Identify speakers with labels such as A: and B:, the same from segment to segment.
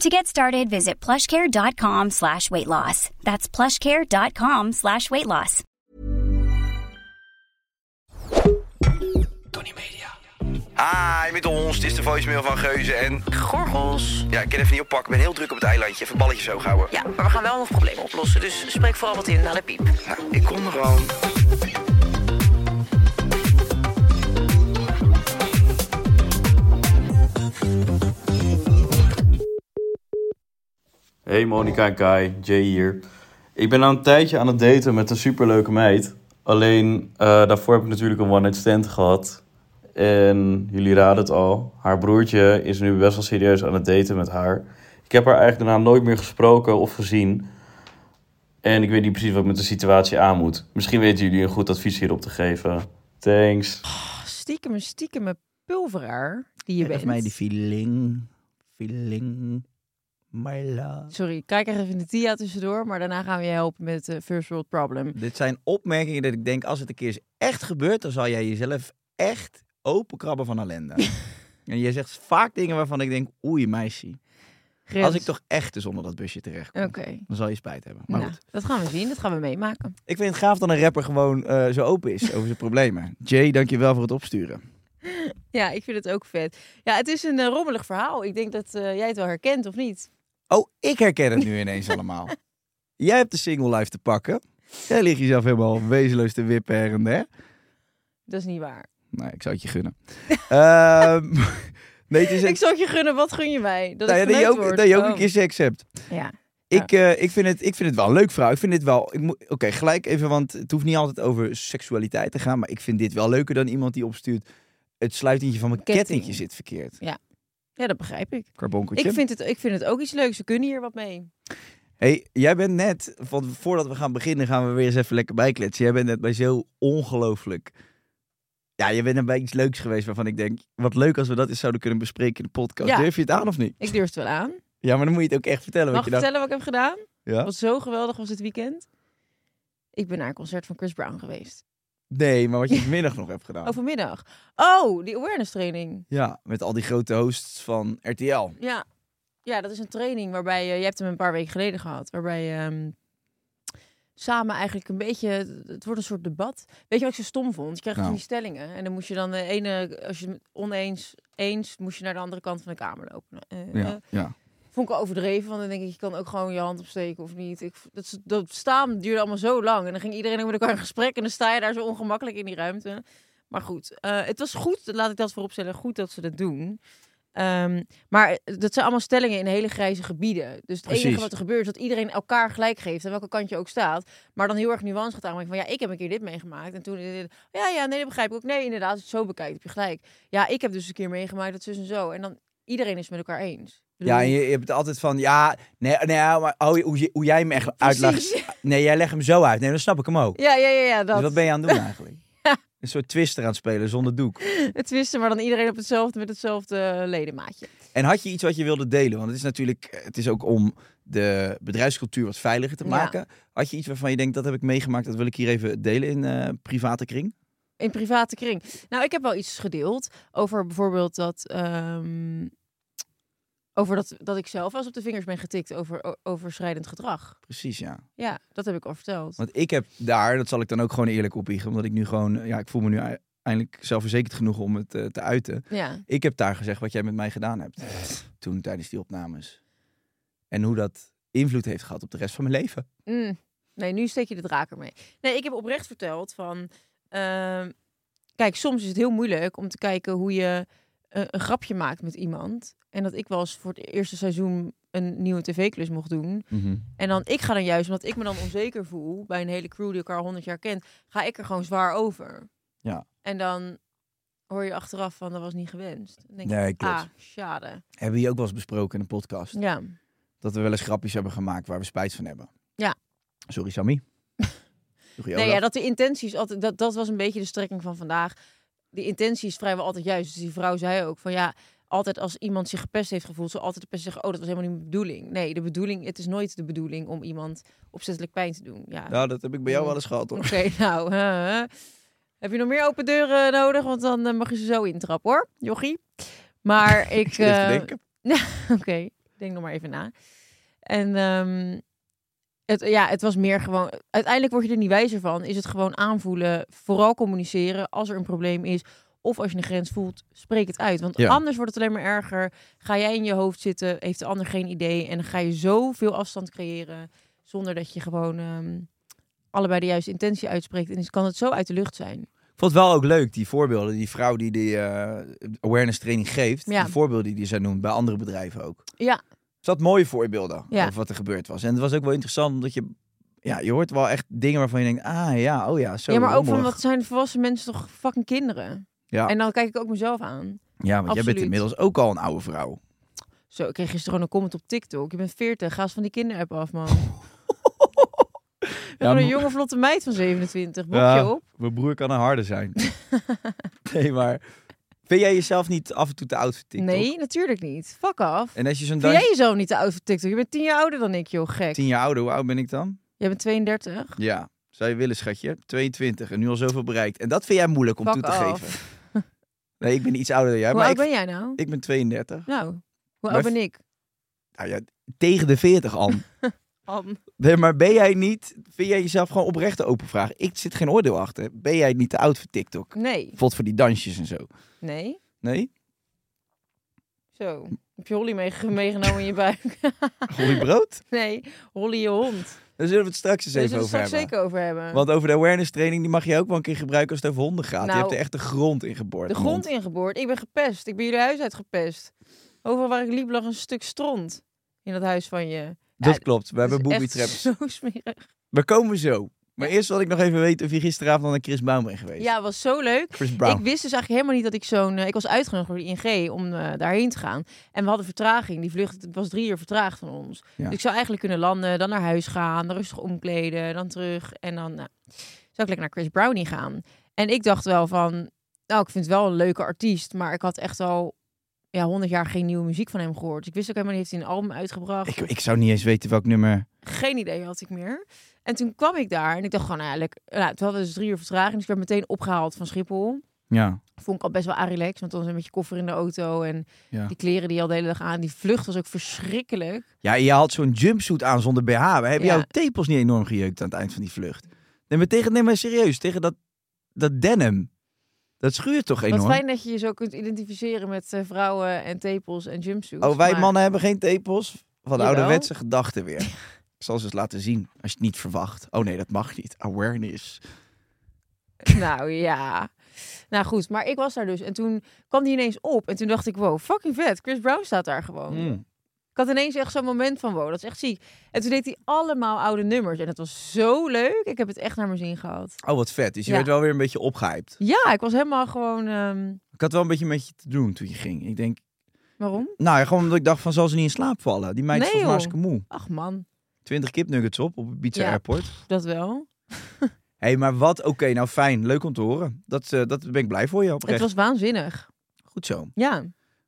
A: To get started, visit plushcare.com slash weight loss. That's plushcare.com slash weight loss.
B: Tony Media. Hi, met ons. Het is de voicemail van Geuze en...
C: Gorgels.
B: Ja, ik kan even niet oppakken. Ik ben heel druk op het eilandje. Even balletjes zo houden.
C: Ja, maar we gaan wel nog problemen oplossen. Dus spreek vooral wat in naar de piep.
B: Nou, ik kom er gewoon.
D: Hey Monika en Kai, Jay hier. Ik ben al een tijdje aan het daten met een superleuke meid. Alleen eh, daarvoor heb ik natuurlijk een one-night stand gehad. En jullie raden het al, haar broertje is nu best wel serieus aan het daten met haar. Ik heb haar eigenlijk daarna nooit meer gesproken of gezien. En ik weet niet precies wat ik met de situatie aan moet. Misschien weten jullie een goed advies hierop te geven. Thanks.
E: Stiekem, stiekem pulveraar die je
F: Geef
E: bent.
F: mij die feeling. Feeling. My love.
E: Sorry, kijk er even de Tia tussendoor, maar daarna gaan we je helpen met het First World Problem.
F: Dit zijn opmerkingen dat ik denk, als het een keer is echt gebeurd, dan zal jij jezelf echt openkrabben van ellende. en je zegt vaak dingen waarvan ik denk, oei meisje.
E: Grens.
F: Als ik toch echt dus onder dat busje terecht kom, dan zal je spijt hebben. Maar
E: Nou,
F: goed.
E: dat gaan we zien, dat gaan we meemaken.
F: Ik vind het gaaf dat een rapper gewoon eh, zo open is over zijn problemen. Jay, dankjewel voor het opsturen.
E: Ja, ik vind het ook vet. Ja, het is een eh, rommelig verhaal. Ik denk dat eh, jij het wel herkent, of niet?
F: Oh, ik herken het nu ineens allemaal. Jij hebt de single life te pakken. Jij ligt jezelf helemaal wezenloos te wippen her en der.
E: Dat is niet waar.
F: Nee, ik zou het je gunnen. Ehm, nee, het
E: Ik zou het je gunnen, wat gun je mij? Dat
F: nou ja, dat je ook, dat je ook een
E: Oh.
F: keer seks hebt.
E: Ja.
F: Ik, eh, ik, vind het, ik vind het wel een leuk vrouw. Ik vind dit wel. Oké, gelijk even, want het hoeft niet altijd over seksualiteit te gaan. Maar ik vind dit wel leuker dan iemand die opstuurt. Het sluitingje van mijn
E: Ketting.
F: kettingje zit verkeerd.
E: ja, dat begrijp ik. Ik vind, het, ik vind het ook iets leuks. We kunnen hier wat mee.
F: Hey, jij bent net, voordat we gaan beginnen, gaan we weer eens even lekker bijkletsen. Jij bent net bij zo ongelooflijk. Ja, je bent net bij iets leuks geweest waarvan ik denk, wat leuk als we dat eens zouden kunnen bespreken in de podcast.
E: Ja.
F: Durf je het aan of niet?
E: Ik durf het wel aan.
F: Ja, maar dan moet je het ook echt vertellen.
E: Mag
F: wat je dacht.
E: vertellen wat ik heb gedaan?
F: Ja?
E: Wat zo geweldig was dit weekend. Ik ben naar een concert van Chris Brown geweest.
F: Nee, maar wat je vanmiddag nog hebt gedaan.
E: Oh, vanmiddag. Oh, die awareness training.
F: Ja, met al die grote hosts van RTL.
E: Ja. Ja, dat is een training waarbij je... Je hebt hem een paar weken geleden gehad. Waarbij je ehm, samen eigenlijk een beetje... Het wordt een soort debat. Weet je wat ik zo stom vond? Je krijgt
F: Nou.
E: die stellingen. En dan moest je dan de ene... Als je het oneens eens, moest je naar de andere kant van de kamer lopen. Eh,
F: Ja,
E: eh,
F: ja.
E: Vond ik overdreven, want dan denk ik, je kan ook gewoon je hand opsteken of niet. Ik, dat, dat staan duurde allemaal zo lang. En dan ging iedereen ook met elkaar in gesprek en dan sta je daar zo ongemakkelijk in die ruimte. Maar goed, eh, het was goed, laat ik dat vooropstellen, goed dat ze dat doen. Ehm, maar dat zijn allemaal stellingen in hele grijze gebieden. Dus het enige wat er gebeurt is dat iedereen elkaar gelijk geeft, aan welke kant je ook staat. Maar dan heel erg nuance gaat aanbrengen van ja, ik heb een keer dit meegemaakt. En toen, ja, ja, nee, dat begrijp ik ook. Nee, inderdaad, als je het zo bekijkt, heb je gelijk. Ja, ik heb dus een keer meegemaakt dat zus en zo. En dan, iedereen is het met elkaar eens.
F: Ja, en je, je hebt het altijd van, ja, nee, nee maar oh, hoe, hoe jij hem echt uitlegt. Nee, jij legt hem zo uit. Nee, dan snap ik hem ook.
E: Ja, ja, ja, ja dat.
F: Dus wat ben je aan het doen eigenlijk? Een soort twister aan het spelen zonder doek.
E: Het wisten, maar dan iedereen op hetzelfde met hetzelfde ledemaatje.
F: En had je iets wat je wilde delen? Want het is natuurlijk, het is ook om de bedrijfscultuur wat veiliger te
E: Ja.
F: maken. Had je iets waarvan je denkt, dat heb ik meegemaakt, dat wil ik hier even delen in eh, private kring?
E: In private kring. Nou, ik heb wel iets gedeeld over bijvoorbeeld dat. ehm, over dat, dat ik zelf eens op de vingers ben getikt over overschrijdend gedrag.
F: Precies, ja.
E: Ja, dat heb ik al verteld.
F: Want ik heb daar, dat zal ik dan ook gewoon eerlijk opbiegen, omdat ik nu gewoon, ja, ik voel me nu ei- eindelijk zelfverzekerd genoeg om het eh, te uiten.
E: Ja.
F: Ik heb daar gezegd wat jij met mij gedaan hebt toen tijdens die opnames. En hoe dat invloed heeft gehad op de rest van mijn leven.
E: Mm. Nee, nu steek je de draak ermee. Nee, ik heb oprecht verteld van... ehm, kijk, soms is het heel moeilijk om te kijken hoe je eh, een grapje maakt met iemand. En dat ik wel eens voor het eerste seizoen een nieuwe tv-klus mocht doen. En dan, ik ga dan juist, omdat ik me dan onzeker voel bij een hele crew die elkaar 100 jaar kent, ga ik er gewoon zwaar over.
F: Ja.
E: En dan hoor je achteraf van, dat was niet gewenst. Dan denk
F: Nee,
E: ik,
F: klopt.
E: ah, schade.
F: Hebben we hier ook wel eens besproken in een podcast.
E: Ja.
F: Dat we wel eens grapjes hebben gemaakt waar we spijt van hebben.
E: Ja.
F: Sorry, Sammy.
E: Nee, ja, dat de intenties altijd, dat, dat was een beetje de strekking van vandaag. De intentie is vrijwel altijd juist. Dus die vrouw zei ook van ja, altijd als iemand zich gepest heeft gevoeld, zal altijd de pest zeggen, oh, dat was helemaal niet mijn bedoeling. Nee, de bedoeling, het is nooit de bedoeling om iemand opzettelijk pijn te doen. Ja.
F: Nou, dat heb ik bij jou wel eens gehad, hoor.
E: Oké, nou, heb je nog meer open deuren nodig? Want dan eh, mag je ze zo intrappen, hoor, jochie. Maar ik... eh. Oké, denk nog maar even na. En ehm, het, ja, het was meer gewoon... Uiteindelijk word je er niet wijzer van. Is het gewoon aanvoelen, vooral communiceren als er een probleem is. Of als je een grens voelt, spreek het uit. Want
F: Ja.
E: anders wordt het alleen maar erger. Ga jij in je hoofd zitten, heeft de ander geen idee. En dan ga je zoveel afstand creëren zonder dat je gewoon ehm, allebei de juiste intentie uitspreekt. En dus kan het zo uit de lucht zijn.
F: Ik vond het wel ook leuk, die voorbeelden. Die vrouw die die eh, awareness training geeft.
E: Ja.
F: Die voorbeelden die zij noemt bij andere bedrijven ook.
E: Ja,
F: Zat mooie voorbeelden
E: Ja.
F: over wat er gebeurd was. En het was ook wel interessant, omdat je... Ja, je hoort wel echt dingen waarvan je denkt, ah ja, oh ja, zo.
E: ja maar ook van wat zijn volwassen mensen toch fucking kinderen.
F: Ja.
E: En dan kijk ik ook mezelf aan.
F: Ja, want jij bent inmiddels ook al een oude vrouw.
E: Zo, ik kreeg gisteren gewoon een comment op TikTok. Je bent 40, ga eens van die kinderapp af, man. Ja, een jonge vlotte meid van 27. Boek
F: Ja.
E: je op?
F: Mijn broer kan een harde zijn. nee, maar... Vind jij jezelf niet af en toe te oud voor TikTok?
E: Nee, natuurlijk niet. Fuck af.
F: En als je zo'n
E: Vind jij jezelf niet te oud voor TikTok? Je bent 10 jaar ouder dan ik, joh. Gek.
F: Tien jaar ouder, hoe oud ben ik dan?
E: Jij bent 32.
F: Ja, zou je willen, schatje. 22 en nu al zoveel bereikt. En dat vind jij moeilijk om
E: Fuck
F: toe te
E: af.
F: geven. Nee, ik ben iets ouder dan jij.
E: Hoe
F: maar
E: oud
F: ik,
E: ben jij nou?
F: ik ben 32.
E: Nou, hoe oud ben ik?
F: Nou ja, tegen de 40 al. Nee, maar ben jij niet... Vind jij jezelf gewoon oprecht de open vraag? Ik zit geen oordeel achter. Ben jij niet te oud voor TikTok?
E: Nee.
F: Bijvoorbeeld voor die dansjes en zo.
E: Nee.
F: Nee?
E: Zo. Heb je Holly meege- meegenomen in je buik?
F: Goeie brood?
E: nee, Holly je hond.
F: Daar zullen we het straks eens
E: Daar
F: even
E: zullen we
F: over
E: het straks
F: hebben.
E: zeker over hebben.
F: Want over de awareness training, die mag je ook wel een keer gebruiken als het over honden gaat. je
E: Nou,
F: hebt er echt de grond in geboord.
E: de grond ingeboord. Ik ben gepest. Ik ben jullie huis uitgepest. Overal waar ik liep lag een stuk stront in dat huis van je.
F: Dat
E: Ja,
F: klopt. We hebben booby traps.
E: Zo smerig.
F: We komen zo. Maar eerst wil ik nog even weten of je gisteravond naar Chris Baum bent geweest.
E: Ja, was zo leuk.
F: Chris Brown.
E: Ik wist dus eigenlijk helemaal niet dat ik zo'n... eh, ik was uitgenodigd door de ING om eh, daarheen te gaan. En we hadden vertraging. Die vlucht was drie uur vertraagd van ons.
F: Ja.
E: Dus ik zou eigenlijk kunnen landen, dan naar huis gaan, dan rustig omkleden, dan terug. En dan nou, zou ik lekker naar Chris Brownie gaan. En ik dacht wel van... Nou, ik vind het wel een leuke artiest. Maar ik had echt al ja, 100 jaar geen nieuwe muziek van hem gehoord. Dus ik wist ook helemaal niet, heeft hij een album uitgebracht?
F: Ik, ik zou niet eens weten welk nummer.
E: Geen idee had ik meer. En toen kwam ik daar en ik dacht gewoon, nou, ja, lekker. Nou, hadden dus drie uur vertraging. Dus ik werd meteen opgehaald van Schiphol.
F: Ja.
E: Vond ik al best wel arilex, want dan was een beetje koffer in de auto. En
F: Ja.
E: die kleren die je al de hele dag aan. Die vlucht was ook verschrikkelijk.
F: Ja, je had zo'n jumpsuit aan zonder BH. We hebben
E: Ja.
F: jouw tepels niet enorm gejeukt aan het eind van die vlucht. Nee, maar tegen, nee, maar serieus, tegen dat, dat denim. Dat schuurt toch
E: Wat
F: enorm?
E: fijn dat je je zo kunt identificeren met eh, vrouwen en tepels en jumpsuits.
F: Oh, wij
E: maar-
F: mannen hebben geen tepels? Van ouderwetse gedachten weer. Ik zal ze eens laten zien, als je het niet verwacht. Oh nee, dat mag niet. Awareness.
E: Nou ja. Nou goed, maar ik was daar dus. En toen kwam die ineens op. En toen dacht ik, wow, fucking vet. Chris Brown staat daar gewoon.
F: Mm.
E: Ik had ineens echt zo'n moment van, wow, dat is echt ziek. En toen deed hij allemaal oude nummers. En het was zo leuk. Ik heb het echt naar mijn zin gehad.
F: Oh, wat vet. Dus je
E: Ja.
F: werd wel weer een beetje opgehyped.
E: Ja, ik was helemaal gewoon... ehm,
F: Ik had wel een beetje met je te doen toen je ging. Ik denk,
E: waarom?
F: nou ja, gewoon omdat ik dacht van, zal ze niet in slaap vallen? Die meid is
E: Nee,
F: volgens mij hartstikke moe.
E: Ach man,
F: 20 kipnuggets op, op Ibiza
E: Ja.
F: Airport.
E: dat wel.
F: Hé, hey, maar wat? Oké, nou fijn. Leuk om te horen. Dat, eh, dat ben ik blij voor je
E: Het was waanzinnig.
F: Goed zo.
E: Ja.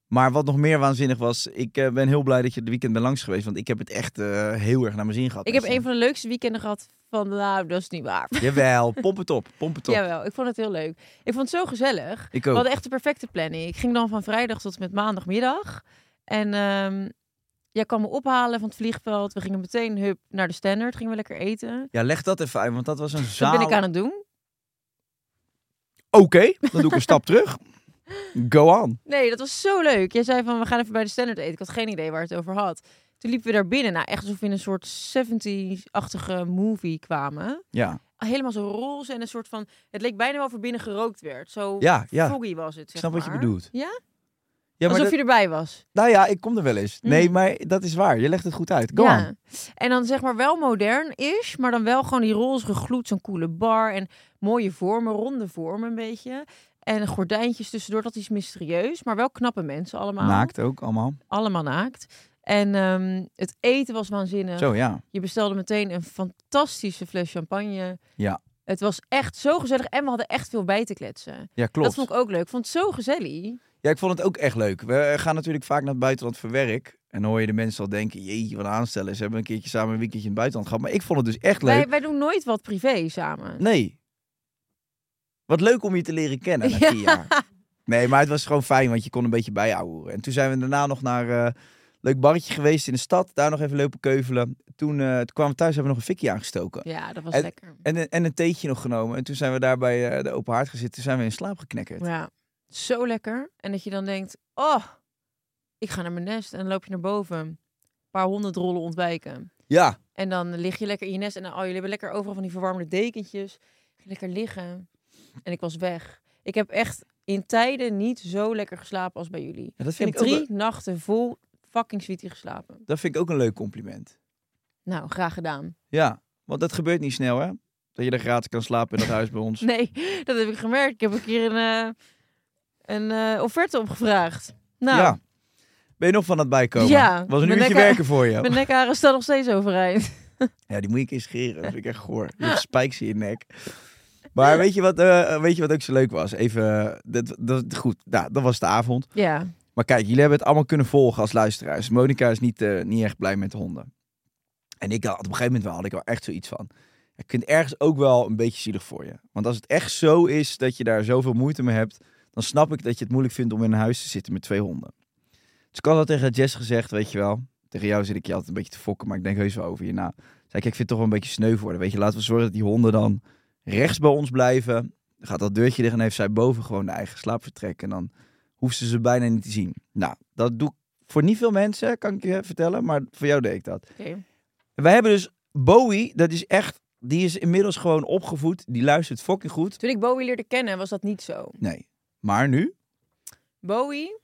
F: Maar wat nog meer waanzinnig was, ik eh, ben heel blij dat je de weekend bent langs geweest. Want ik heb het echt eh, heel erg naar mijn zin gehad.
E: Ik heb
F: Dus,
E: een van de leukste weekenden gehad van... Nou, dat is niet waar.
F: eh, Jawel, pomp het op. Pomp het op.
E: Jawel, ik vond het heel leuk. Ik vond het zo gezellig.
F: Ik
E: We
F: ook.
E: hadden echt de perfecte planning. Ik ging dan van vrijdag tot met maandagmiddag. En ehm, jij kwam me ophalen van het vliegveld. We gingen meteen hup, naar de Standard. Gingen we lekker eten.
F: Ja, leg dat even uit, want dat was een
E: Wat
F: zaal.
E: ben ik aan het doen?
F: Oké, dan doe ik een stap terug. Go on.
E: Nee, dat was zo leuk. Jij zei van, we gaan even bij de Standard eten. Ik had geen idee waar het over had. Toen liepen we daar binnen. Nou, echt alsof we in een soort 70-achtige movie kwamen.
F: Ja,
E: Helemaal zo roze en een soort van... Het leek bijna wel er binnen gerookt werd. Zo
F: ja, ja.
E: foggy was het, zeg
F: snap wat je bedoelt.
E: Ja?
F: Ja, maar
E: Alsof
F: dat-
E: je erbij was.
F: Nou ja, ik kom er wel eens. Nee,
E: Mm.
F: maar dat is waar. Je legt het goed uit. Go
E: ja.
F: on.
E: En dan zeg maar wel modern is, maar dan wel gewoon die roze gloed, zo'n coole bar en mooie vormen, ronde vormen een beetje. En gordijntjes tussendoor, dat is mysterieus, maar wel knappe mensen allemaal.
F: Naakt ook allemaal.
E: Allemaal naakt. En ehm, het eten was waanzinnig.
F: Zo, ja.
E: Je bestelde meteen een fantastische fles champagne.
F: Ja.
E: Het was echt zo gezellig en we hadden echt veel bij te kletsen.
F: Ja, klopt.
E: Dat vond ik ook leuk. Ik vond het zo gezellig.
F: Ja, ik vond het ook echt leuk. We gaan natuurlijk vaak naar het buitenland voor werk. En dan hoor je de mensen al denken, jeetje, wat aanstellen. Ze hebben een keertje samen een weekendje in het buitenland gehad. Maar ik vond het dus echt leuk.
E: Wij, wij doen nooit wat privé samen.
F: Nee. Wat leuk om je te leren kennen na tien jaar. Nee, maar het was gewoon fijn, want je kon een beetje bijhouden. En toen zijn we daarna nog naar eh, een leuk barretje geweest in de stad. Daar nog even lopen keuvelen. Toen, eh, toen kwamen we thuis, hebben we nog een fikje aangestoken.
E: Ja, dat was
F: En-
E: lekker.
F: En, een- en een theetje nog genomen. En toen zijn we daar bij eh, de open haard gezeten. Toen zijn we in slaap geknekkerd.
E: Ja, zo lekker. En dat je dan denkt, oh, ik ga naar mijn nest. En dan loop je naar boven. Een paar honderd rollen ontwijken.
F: Ja,
E: En dan lig je lekker in je nest. En dan, oh, jullie hebben lekker overal van die verwarmde dekentjes. Lekker liggen. En ik was weg. Ik heb echt in tijden niet zo lekker geslapen als bij jullie.
F: Ja, dat
E: Ik heb
F: ik,
E: drie nachten vol fucking sweetie geslapen.
F: dat vind ik ook een leuk compliment.
E: Nou, graag gedaan.
F: Ja, want dat gebeurt niet snel, hè? Dat je er gratis kan slapen in dat huis bij ons.
E: Nee, dat heb ik gemerkt. Ik heb een keer een, eh, een eh, offerte opgevraagd. Nou,
F: Ja. Ben je nog van het bijkomen?
E: Ja,
F: Was een uurtje werken voor je.
E: mijn nekharen staan nog steeds overeind.
F: Ja, die moet je een keer scheren. Dat vind ik echt goor. Je spijks in je nek. Maar weet je wat, eh, weet je wat ook zo leuk was? Even, eh, dat, dat, goed, nou, dat was de avond.
E: Ja,
F: Maar kijk, jullie hebben het allemaal kunnen volgen als luisteraars. Monika is niet, eh, niet echt blij met honden. En ik had op een gegeven moment wel, had ik wel echt zoiets van. Ik vind het ergens ook wel een beetje zielig voor je. Want als het echt zo is dat je daar zoveel moeite mee hebt, dan snap ik dat je het moeilijk vindt om in een huis te zitten met twee honden. Dus ik had dat tegen Jess gezegd, weet je wel. Tegen jou zit ik je altijd een beetje te fokken, maar ik denk heus wel over je na. Zei ik, ik vind het toch wel een beetje sneu worden. Weet je, laten we zorgen dat die honden dan rechts bij ons blijven. Dan gaat dat deurtje dicht en heeft zij boven gewoon de eigen slaapvertrek. En dan hoeft ze ze bijna niet te zien. Nou, dat doe ik voor niet veel mensen, kan ik je vertellen. Maar voor jou deed ik dat.
E: oké.
F: Wij hebben dus Bowie, dat is echt... Die is inmiddels gewoon opgevoed. Die luistert fucking goed.
E: Toen ik Bowie leerde kennen, was dat niet zo.
F: Nee. Maar nu?
E: Bowie?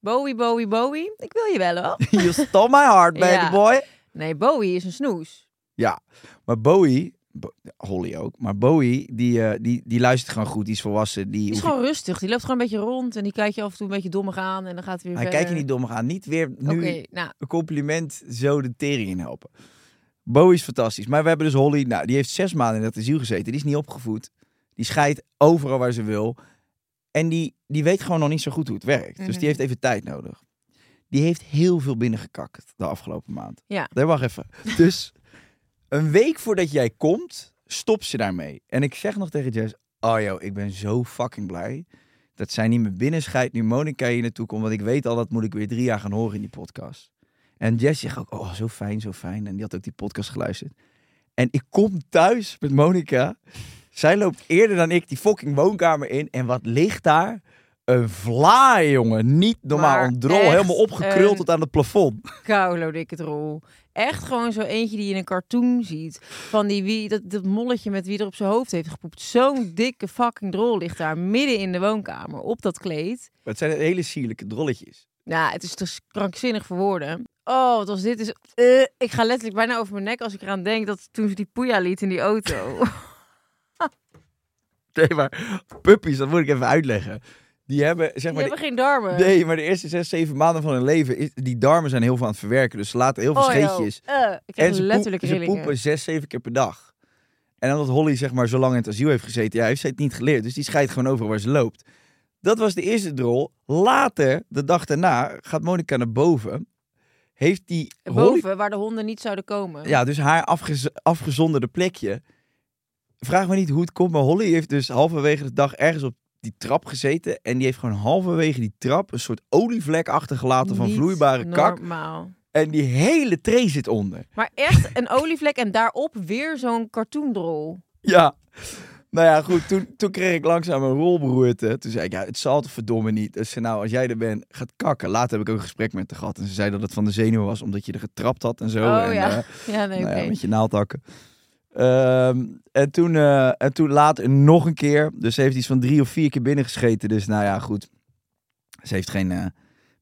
E: Bowie, Bowie, Bowie? Ik wil je wel hoor.
F: you stole my heart, baby
E: Ja.
F: boy.
E: Nee, Bowie is een snoes.
F: Ja, maar Bowie... Holly ook. Maar Bowie, die, eh, die, die luistert gewoon goed. Die is volwassen. Die
E: Die is gewoon rustig. Die loopt gewoon een beetje rond. En die kijkt je af en toe een beetje dommig aan. En dan gaat het weer
F: Hij
E: verder.
F: kijkt je niet dom aan. Niet weer nu
E: nou.
F: een compliment zo de tering in helpen. Bowie is fantastisch. Maar we hebben dus Holly, nou, die heeft zes maanden in dat asiel gezeten. Die is niet opgevoed. Die scheidt overal waar ze wil. En die, die weet gewoon nog niet zo goed hoe het werkt. Dus
E: Mhm.
F: die heeft even tijd nodig. Die heeft heel veel binnengekakt de afgelopen maand.
E: Ja.
F: Nee, wacht even. Dus een week voordat jij komt, stop ze daarmee. En ik zeg nog tegen Jess, oh joh, ik ben zo fucking blij dat zij niet meer binnenscheidt nu Monica hier naartoe komt. Want ik weet al, dat moet ik weer drie jaar gaan horen in die podcast. En Jess zegt ook, oh, zo fijn, zo fijn. En die had ook die podcast geluisterd. En ik kom thuis met Monica. Zij loopt eerder dan ik die fucking woonkamer in. En wat ligt daar? Een vlaai, jongen. Niet normaal.
E: Maar
F: een drol, helemaal opgekruld
E: een-
F: tot aan het plafond.
E: Koulo dikke drol. Echt gewoon zo eentje die je in een cartoon ziet. Van die wie, dat, dat molletje met wie er op zijn hoofd heeft gepoept. Zo'n dikke fucking drol ligt daar midden in de woonkamer. Op dat kleed.
F: Het zijn hele sierlijke drolletjes.
E: Nou, het is dus krankzinnig voor woorden. Oh, wat was dit? Is, eh, ik ga letterlijk bijna over mijn nek als ik eraan denk dat toen ze die poeja liet in die auto.
F: Nee, maar puppies, dat moet ik even uitleggen. Die hebben, zeg
E: Die
F: maar...
E: hebben geen darmen.
F: nee, maar de eerste zes, zeven maanden van hun leven... Is, die darmen zijn heel veel aan het verwerken. Dus ze laten heel veel
E: Oh,
F: scheetjes.
E: Eh, ik
F: En ze,
E: letterlijk
F: poep- ze poepen zes, zeven keer per dag. En omdat Holly zeg maar zo lang in het asiel heeft gezeten, ja, heeft zij het niet geleerd. Dus die scheidt gewoon over waar ze loopt. Dat was de eerste drol. Later, de dag daarna, gaat Monica naar boven. Heeft die Holly,
E: Boven, waar de honden niet zouden komen.
F: ja, dus haar afgez afgezonderde plekje. Vraag me niet hoe het komt, maar Holly heeft dus halverwege de dag ergens op die trap gezeten. En die heeft gewoon halverwege die trap een soort olievlek achtergelaten van
E: Niet
F: vloeibare kak.
E: Normaal.
F: En die hele tray zit onder.
E: Maar echt een olievlek en daarop weer zo'n cartoondrol.
F: Ja. Nou ja, goed. Toen, toen kreeg ik langzaam een rolberoerte. Toen zei ik, ja, het zal toch verdomme niet. Dus ze, nou, als jij er bent, gaat kakken. Later heb ik ook een gesprek met haar gehad. En ze zei dat het van de zenuwen was, omdat je er getrapt had en zo.
E: Oh
F: en,
E: ja.
F: eh,
E: Ja, nee,
F: nou ja, met je naaldhakken. Ehm, en, toen, eh, en toen later nog een keer. Dus ze heeft iets van drie of vier keer binnengescheten. Dus nou ja, goed. Ze heeft geen eh,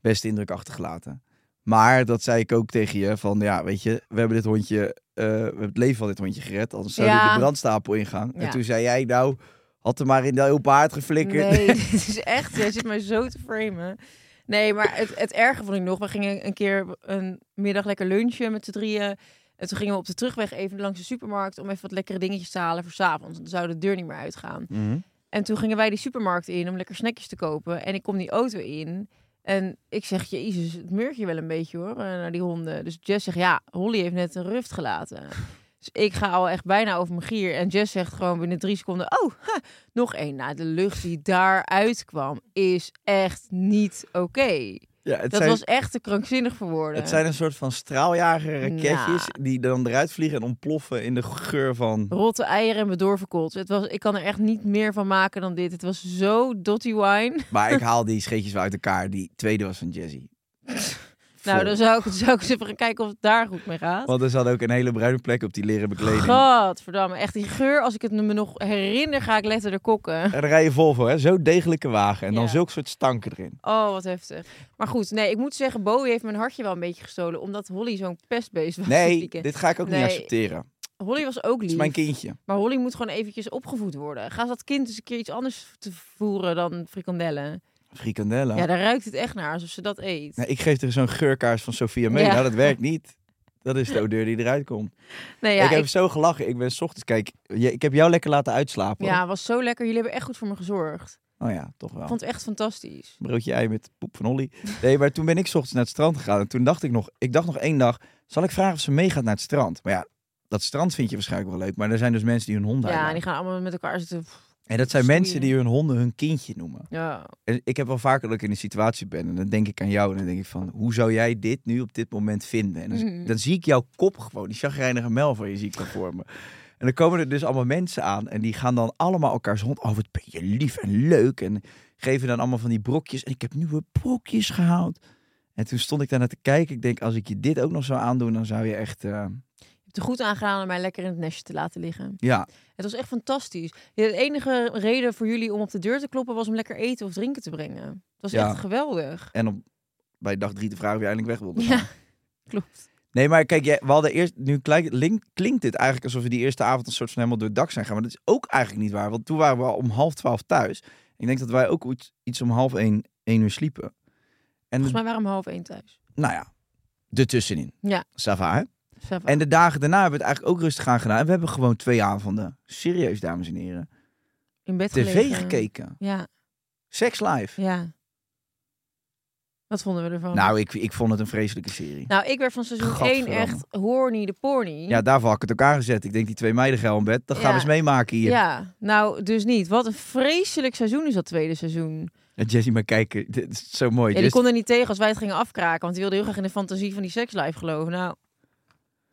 F: beste indruk achtergelaten. Maar dat zei ik ook tegen je. Van ja, weet je, we hebben dit hondje... eh, we hebben het leven van dit hondje gered. Anders zou
E: Ja.
F: de brandstapel ingaan. En
E: Ja.
F: toen zei jij, nou, had er maar in de open haard geflikkerd.
E: Nee, dit is echt... Jij zit mij zo te framen. Nee, maar het, het erge vond ik nog. We gingen een keer een middag lekker lunchen met z'n drieën. En toen gingen we op de terugweg even langs de supermarkt... om even wat lekkere dingetjes te halen voor s'avonds. Want dan zou de deur niet meer uitgaan.
F: Mhm.
E: En toen gingen wij die supermarkt in om lekker snackjes te kopen. En ik kom die auto in. En ik zeg, jezus, het meurt je wel een beetje hoor, eh, naar die honden. Dus Jess zegt, ja, Holly heeft net een ruft gelaten. Dus ik ga al echt bijna over mijn gier. En Jess zegt gewoon binnen drie seconden, oh, ha, nog één. Nou, de lucht die daaruit kwam is echt niet oké.
F: Ja, het
E: Dat
F: zijn,
E: was echt te krankzinnig voor woorden.
F: het zijn een soort van straaljager raketjes...
E: Nou.
F: die dan eruit vliegen en ontploffen in de geur van...
E: Rotte eieren en bedorven. Het was, ik kan er echt niet meer van maken dan dit. Het was zo dotty wine.
F: Maar ik haal die scheetjes wel uit elkaar. Die tweede was van Jazzy.
E: Nou, dan zou ik, zou ik eens even gaan kijken of het daar goed mee gaat.
F: Want er zat ook een hele bruine plek op die leren bekleding.
E: Gadverdamme, echt die geur. Als ik het me nog herinner, ga ik letterlijk kokken.
F: En dan rij je Volvo, hè? Zo degelijke wagen. En dan
E: Ja.
F: zulke soort stanken erin.
E: Oh, wat heftig. Maar goed, nee, ik moet zeggen, Bowie heeft mijn hartje wel een beetje gestolen. Omdat Holly zo'n pestbeest was.
F: Nee, dit ga ik ook
E: Nee.
F: niet accepteren. Het
E: Holly was ook
F: is
E: lief.
F: mijn kindje.
E: Maar Holly moet gewoon eventjes opgevoed worden. Ga dat kind eens een keer iets anders te voeren dan frikandellen.
F: Frikandellen.
E: Ja, daar ruikt het echt naar, alsof ze dat eet.
F: Ik geef er zo'n geurkaars van Sophia mee.
E: Ja.
F: Nou, dat werkt niet. Dat is de odeur die eruit komt.
E: Nee, ja,
F: ik heb
E: ik-
F: zo gelachen. Ik ben 's ochtends, kijk, je- ik heb jou lekker laten uitslapen.
E: ja, was zo lekker. Jullie hebben echt goed voor me gezorgd.
F: Oh ja, toch wel.
E: Ik vond het echt fantastisch.
F: broodje ei met poep van Olly. Nee, maar toen ben ik 's ochtends naar het strand gegaan. En toen dacht ik nog, ik dacht nog één dag, zal ik vragen of ze meegaat naar het strand? Maar ja, dat strand vind je waarschijnlijk wel leuk. Maar er zijn dus mensen die hun honden
E: Ja,
F: uitlaten.
E: en die gaan allemaal met elkaar zitten.
F: En dat zijn mensen die hun honden hun kindje noemen.
E: Ja,
F: En ik heb wel vaker dat ik in een situatie ben en dan denk ik aan jou en dan denk ik van, hoe zou jij dit nu op dit moment vinden? En dan, dan zie ik jouw kop gewoon, die chagrijnige mel van je zie ik dan voor me. En dan komen er dus allemaal mensen aan en die gaan dan allemaal elkaars hond, oh wat ben je lief en leuk en geven dan allemaal van die brokjes en ik heb nieuwe brokjes gehaald. En toen stond ik daar naar te kijken, ik denk als ik je dit ook nog zou aandoen, dan zou je echt, eh,
E: er goed aan gedaan om mij lekker in het nestje te laten liggen.
F: ja,
E: Het was echt fantastisch. Ja, De enige reden voor jullie om op de deur te kloppen was om lekker eten of drinken te brengen. Het was
F: Ja.
E: echt geweldig.
F: en om bij dag drie te vragen of je eindelijk weg wilde gaan.
E: Ja, klopt.
F: Nee, maar kijk, we hadden eerst, nu klinkt, link- klinkt dit eigenlijk alsof we die eerste avond een soort van helemaal door het dak zijn gaan. Maar dat is ook eigenlijk niet waar, want toen waren we al om half twaalf thuis. Ik denk dat wij ook iets, om half één, één uur sliepen. En
E: Volgens mij waren we om half één thuis.
F: nou ja, ertussenin.
E: Ja.
F: Sava, En de dagen daarna hebben we het eigenlijk ook rustig aan gedaan. En we hebben gewoon twee avonden, serieus dames en heren,
E: in bed
F: tv
E: gelegen.
F: gekeken.
E: Ja,
F: Sex Live.
E: ja. Wat vonden we ervan?
F: Nou, ik, ik vond het een vreselijke serie.
E: Nou, ik werd van seizoen 1
F: Gadverdamme.
E: echt horny de porny.
F: Ja, daarvoor had ik het ook aangezet. Ik denk die twee meiden geil in bed. Dat gaan
E: Ja.
F: we eens meemaken hier.
E: Ja, nou, dus niet. Wat een vreselijk seizoen is dat tweede seizoen.
F: En Jessie maar kijken, dit is zo mooi.
E: Ja, die kon er niet tegen als wij het gingen afkraken. Want die wilde heel graag in de fantasie van die sekslife geloven. Nou,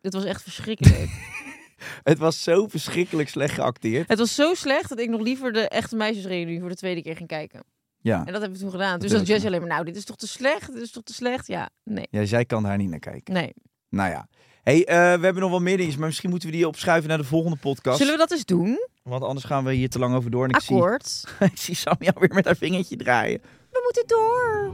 E: dit was echt verschrikkelijk.
F: Het was zo verschrikkelijk slecht geacteerd.
E: het was zo slecht dat ik nog liever de echte meisjesreunie voor de tweede keer ging kijken.
F: Ja.
E: En dat hebben we toen gedaan. Dus
F: Dat
E: Jessie alleen maar, nou, dit is toch te slecht? Dit is toch te slecht? Ja, nee.
F: ja, zij kan daar niet naar kijken.
E: Nee.
F: Nou ja. hey, eh, we hebben nog wel meer dingen, maar misschien moeten we die opschuiven naar de volgende podcast.
E: Zullen we dat eens doen?
F: Want anders gaan we hier te lang over door. En ik zie,
E: Akkoord.
F: ik zie Sammy alweer met haar vingertje draaien.
E: We moeten door.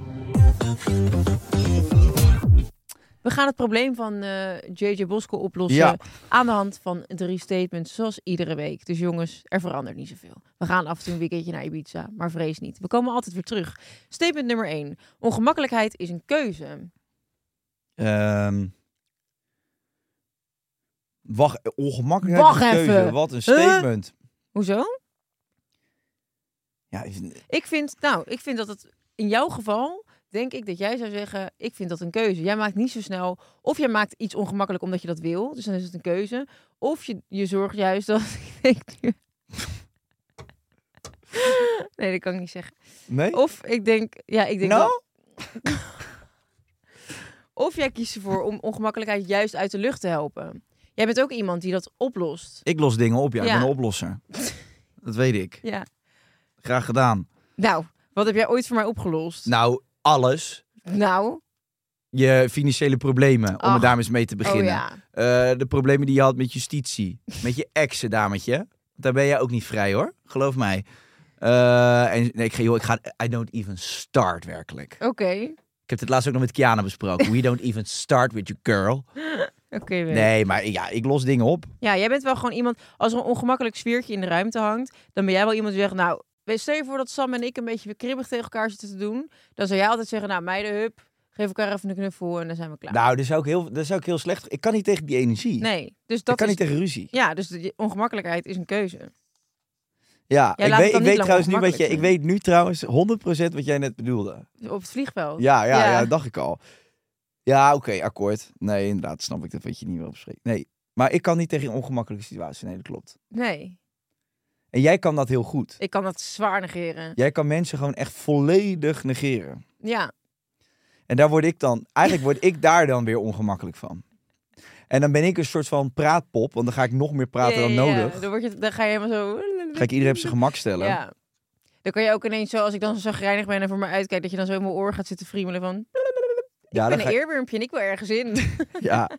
E: We gaan het probleem van eh, JJ Bosco oplossen
F: Ja.
E: aan de hand van drie statements, zoals iedere week. Dus jongens, er verandert niet zoveel. We gaan af en toe een weekendje naar Ibiza, maar vrees niet. We komen altijd weer terug. Statement nummer 1. Ongemakkelijkheid is een keuze.
F: Ehm wacht, ongemakkelijk.
E: Wacht even.
F: Wat een statement.
E: Hoezo?
F: Ja, is-
E: Ik vind, nou, ik vind dat het in jouw geval, denk ik dat jij zou zeggen, ik vind dat een keuze. Jij maakt niet zo snel, of jij maakt iets ongemakkelijk omdat je dat wil, dus dan is het een keuze. Of je, je zorgt juist dat, ik denk. Nee, dat kan ik niet zeggen.
F: nee?
E: Of ik denk, ja, ik denk
F: Nou?
E: wel- Of jij kiest ervoor om ongemakkelijkheid juist uit de lucht te helpen. Jij bent ook iemand die dat oplost.
F: Ik los dingen op, ja. Ik
E: Ja.
F: ben een oplosser. Dat weet ik.
E: Ja.
F: Graag gedaan.
E: Nou, wat heb jij ooit voor mij opgelost?
F: Nou, alles.
E: Nou,
F: Je financiële problemen, om
E: Ach.
F: er daar eens mee te
E: oh
F: beginnen.
E: ja.
F: Eh, de problemen die je had met justitie. met je exen, dametje. Daar ben jij ook niet vrij, hoor. Geloof mij. Eh, en nee, ik ga, joh, ik ga, I don't even start, werkelijk.
E: Oké.
F: Ik heb het laatst ook nog met Kiana besproken. We don't even start with you, girl.
E: Oké.
F: Nee, maar ja, ik los dingen op.
E: Ja, jij bent wel gewoon iemand... Als er een ongemakkelijk sfeertje in de ruimte hangt... dan ben jij wel iemand die zegt... Nou, stel je voor dat Sam en ik een beetje kribbig tegen elkaar zitten te doen... dan zou jij altijd zeggen... Nou, meiden, hup. Geef elkaar even een knuffel en dan zijn we klaar.
F: Nou, dat zou ik heel, dat zou ik heel slecht... Ik kan niet tegen die energie.
E: nee, dus
F: ik
E: dat
F: kan
E: is...
F: niet tegen ruzie.
E: Ja, dus de ongemakkelijkheid is een keuze.
F: Ja,
E: Jij
F: ik weet, ik weet trouwens nu wat je... Ik weet nu trouwens 100% wat jij net bedoelde.
E: Op het vliegveld.
F: Ja, ja, ja, dacht ik al. Ja, oké, akkoord. Nee, inderdaad, snap ik dat wat je niet wil bespreken. Nee, maar ik kan niet tegen een ongemakkelijke situatie. Nee, dat klopt.
E: Nee,
F: En jij kan dat heel goed.
E: ik kan dat zwaar negeren.
F: Jij kan mensen gewoon echt volledig negeren.
E: Ja,
F: En daar word ik dan, eigenlijk word ik daar dan weer ongemakkelijk van. En dan ben ik een soort van praatpop, want dan ga ik nog meer praten
E: Ja,
F: dan
E: ja, ja.
F: nodig.
E: Dan, word je, dan ga je helemaal zo...
F: Ga ik iedereen op zijn gemak stellen.
E: Ja. Dan kan je ook ineens zo, als ik dan zo zagrijnig ben en voor me uitkijk, dat je dan zo in mijn oor gaat zitten friemelen van...
F: Ja,
E: ik
F: dan
E: ben een
F: ik-
E: eerwurmpje en ik wil ergens in.
F: ja.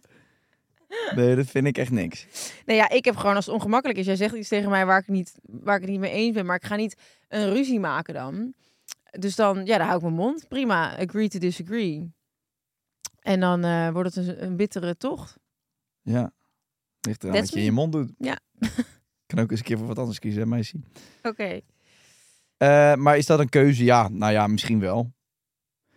F: Nee, dat vind ik echt niks.
E: nee, ja, ik heb gewoon als het ongemakkelijk is. Jij zegt iets tegen mij waar ik, niet, waar ik het niet mee eens ben, maar ik ga niet een ruzie maken dan. Dus dan, ja, dan hou ik mijn mond. Prima, agree to disagree. En dan eh, wordt het een, een bittere tocht.
F: Ja. Ligt eraan
E: That's
F: wat je in je mond doet.
E: Ja.
F: kan ook eens een keer voor wat anders kiezen, hè, meisje.
E: Oké.
F: Eh, maar is dat een keuze? Ja, nou ja, misschien wel.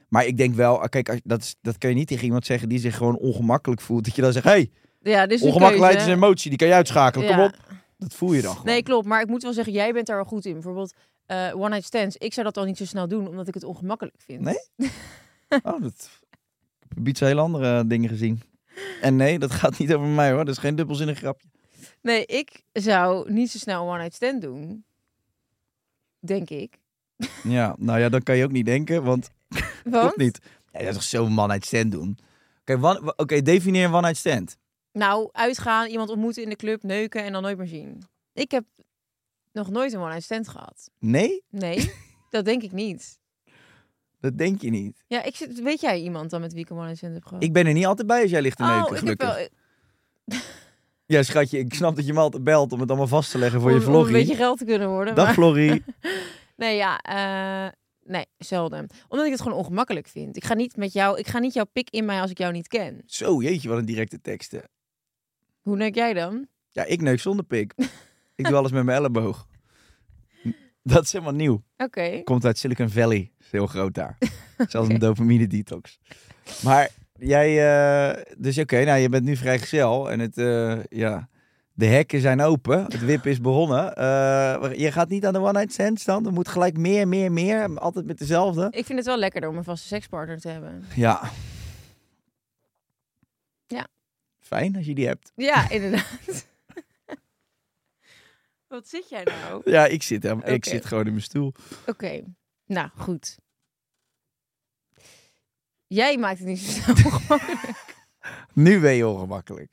F: Maar ik denk wel, kijk, als- dat, is, dat kan je niet tegen iemand zeggen die zich gewoon ongemakkelijk voelt. Dat je dan zegt, hey,
E: Ja,
F: ongemakkelijkheid is een emotie, die kan je uitschakelen, kom op. Dat voel je dan gewoon.
E: Nee, klopt. Maar ik moet wel zeggen, jij bent daar wel goed in. Bijvoorbeeld eh, one night stands. Ik zou dat al niet zo snel doen, omdat ik het ongemakkelijk vind.
F: Nee? Oh, dat... Ik heb hele andere dingen gezien. En nee, dat gaat niet over mij hoor. Dat is geen dubbelzinnig grapje.
E: Nee, ik zou niet zo snel een one night stand doen. Denk ik.
F: Ja, nou ja, dan kan je ook niet denken, want
E: Want?
F: niet. Ja, je gaat toch zo'n one-night stand doen? Oké, one- oké, definieer een one-night stand.
E: Nou, uitgaan, iemand ontmoeten in de club, neuken en dan nooit meer zien. Ik heb nog nooit een one night stand gehad.
F: Nee,
E: Nee, dat denk ik niet.
F: dat denk je niet.
E: Ja, ik zit, weet jij iemand dan met wie ik een one night stand heb gehad?
F: Ik ben er niet altijd bij als jij ligt te neuken,
E: oh, ik heb wel
F: Ja, schatje, ik snap dat je me altijd belt om het allemaal vast te leggen voor
E: om,
F: je
E: om een
F: vloggie.
E: beetje geld te kunnen worden.
F: Dag
E: maar-
F: Florie.
E: Nee, ja, eh, nee, zelden. Omdat ik het gewoon ongemakkelijk vind. Ik ga niet met jou, ik ga niet jouw pik in mij als ik jou niet ken.
F: Zo, jeetje, wat een directe teksten.
E: Hoe neuk jij dan?
F: Ja, ik neuk zonder pik. ik doe alles met mijn elleboog. Dat is helemaal nieuw.
E: Oké.
F: Komt uit Silicon Valley. Is heel groot daar. Zelfs een dopamine detox. Maar jij, eh, dus oké, nou je bent nu vrijgezel en het, eh, ja, de hekken zijn open. Het wip is begonnen. Eh, je gaat niet aan de one night stands dan? Er moet gelijk meer, meer, meer. Altijd met dezelfde.
E: Ik vind het wel lekkerder om een vaste sekspartner te hebben.
F: Ja. Fijn als je die hebt.
E: Ja, inderdaad. Wat zit jij nou?
F: Ja, ik zit, hem. ik zit gewoon in mijn stoel.
E: Oké, nou goed. Jij maakt het niet zo snel ongemakkelijk.
F: Nu ben je ongemakkelijk.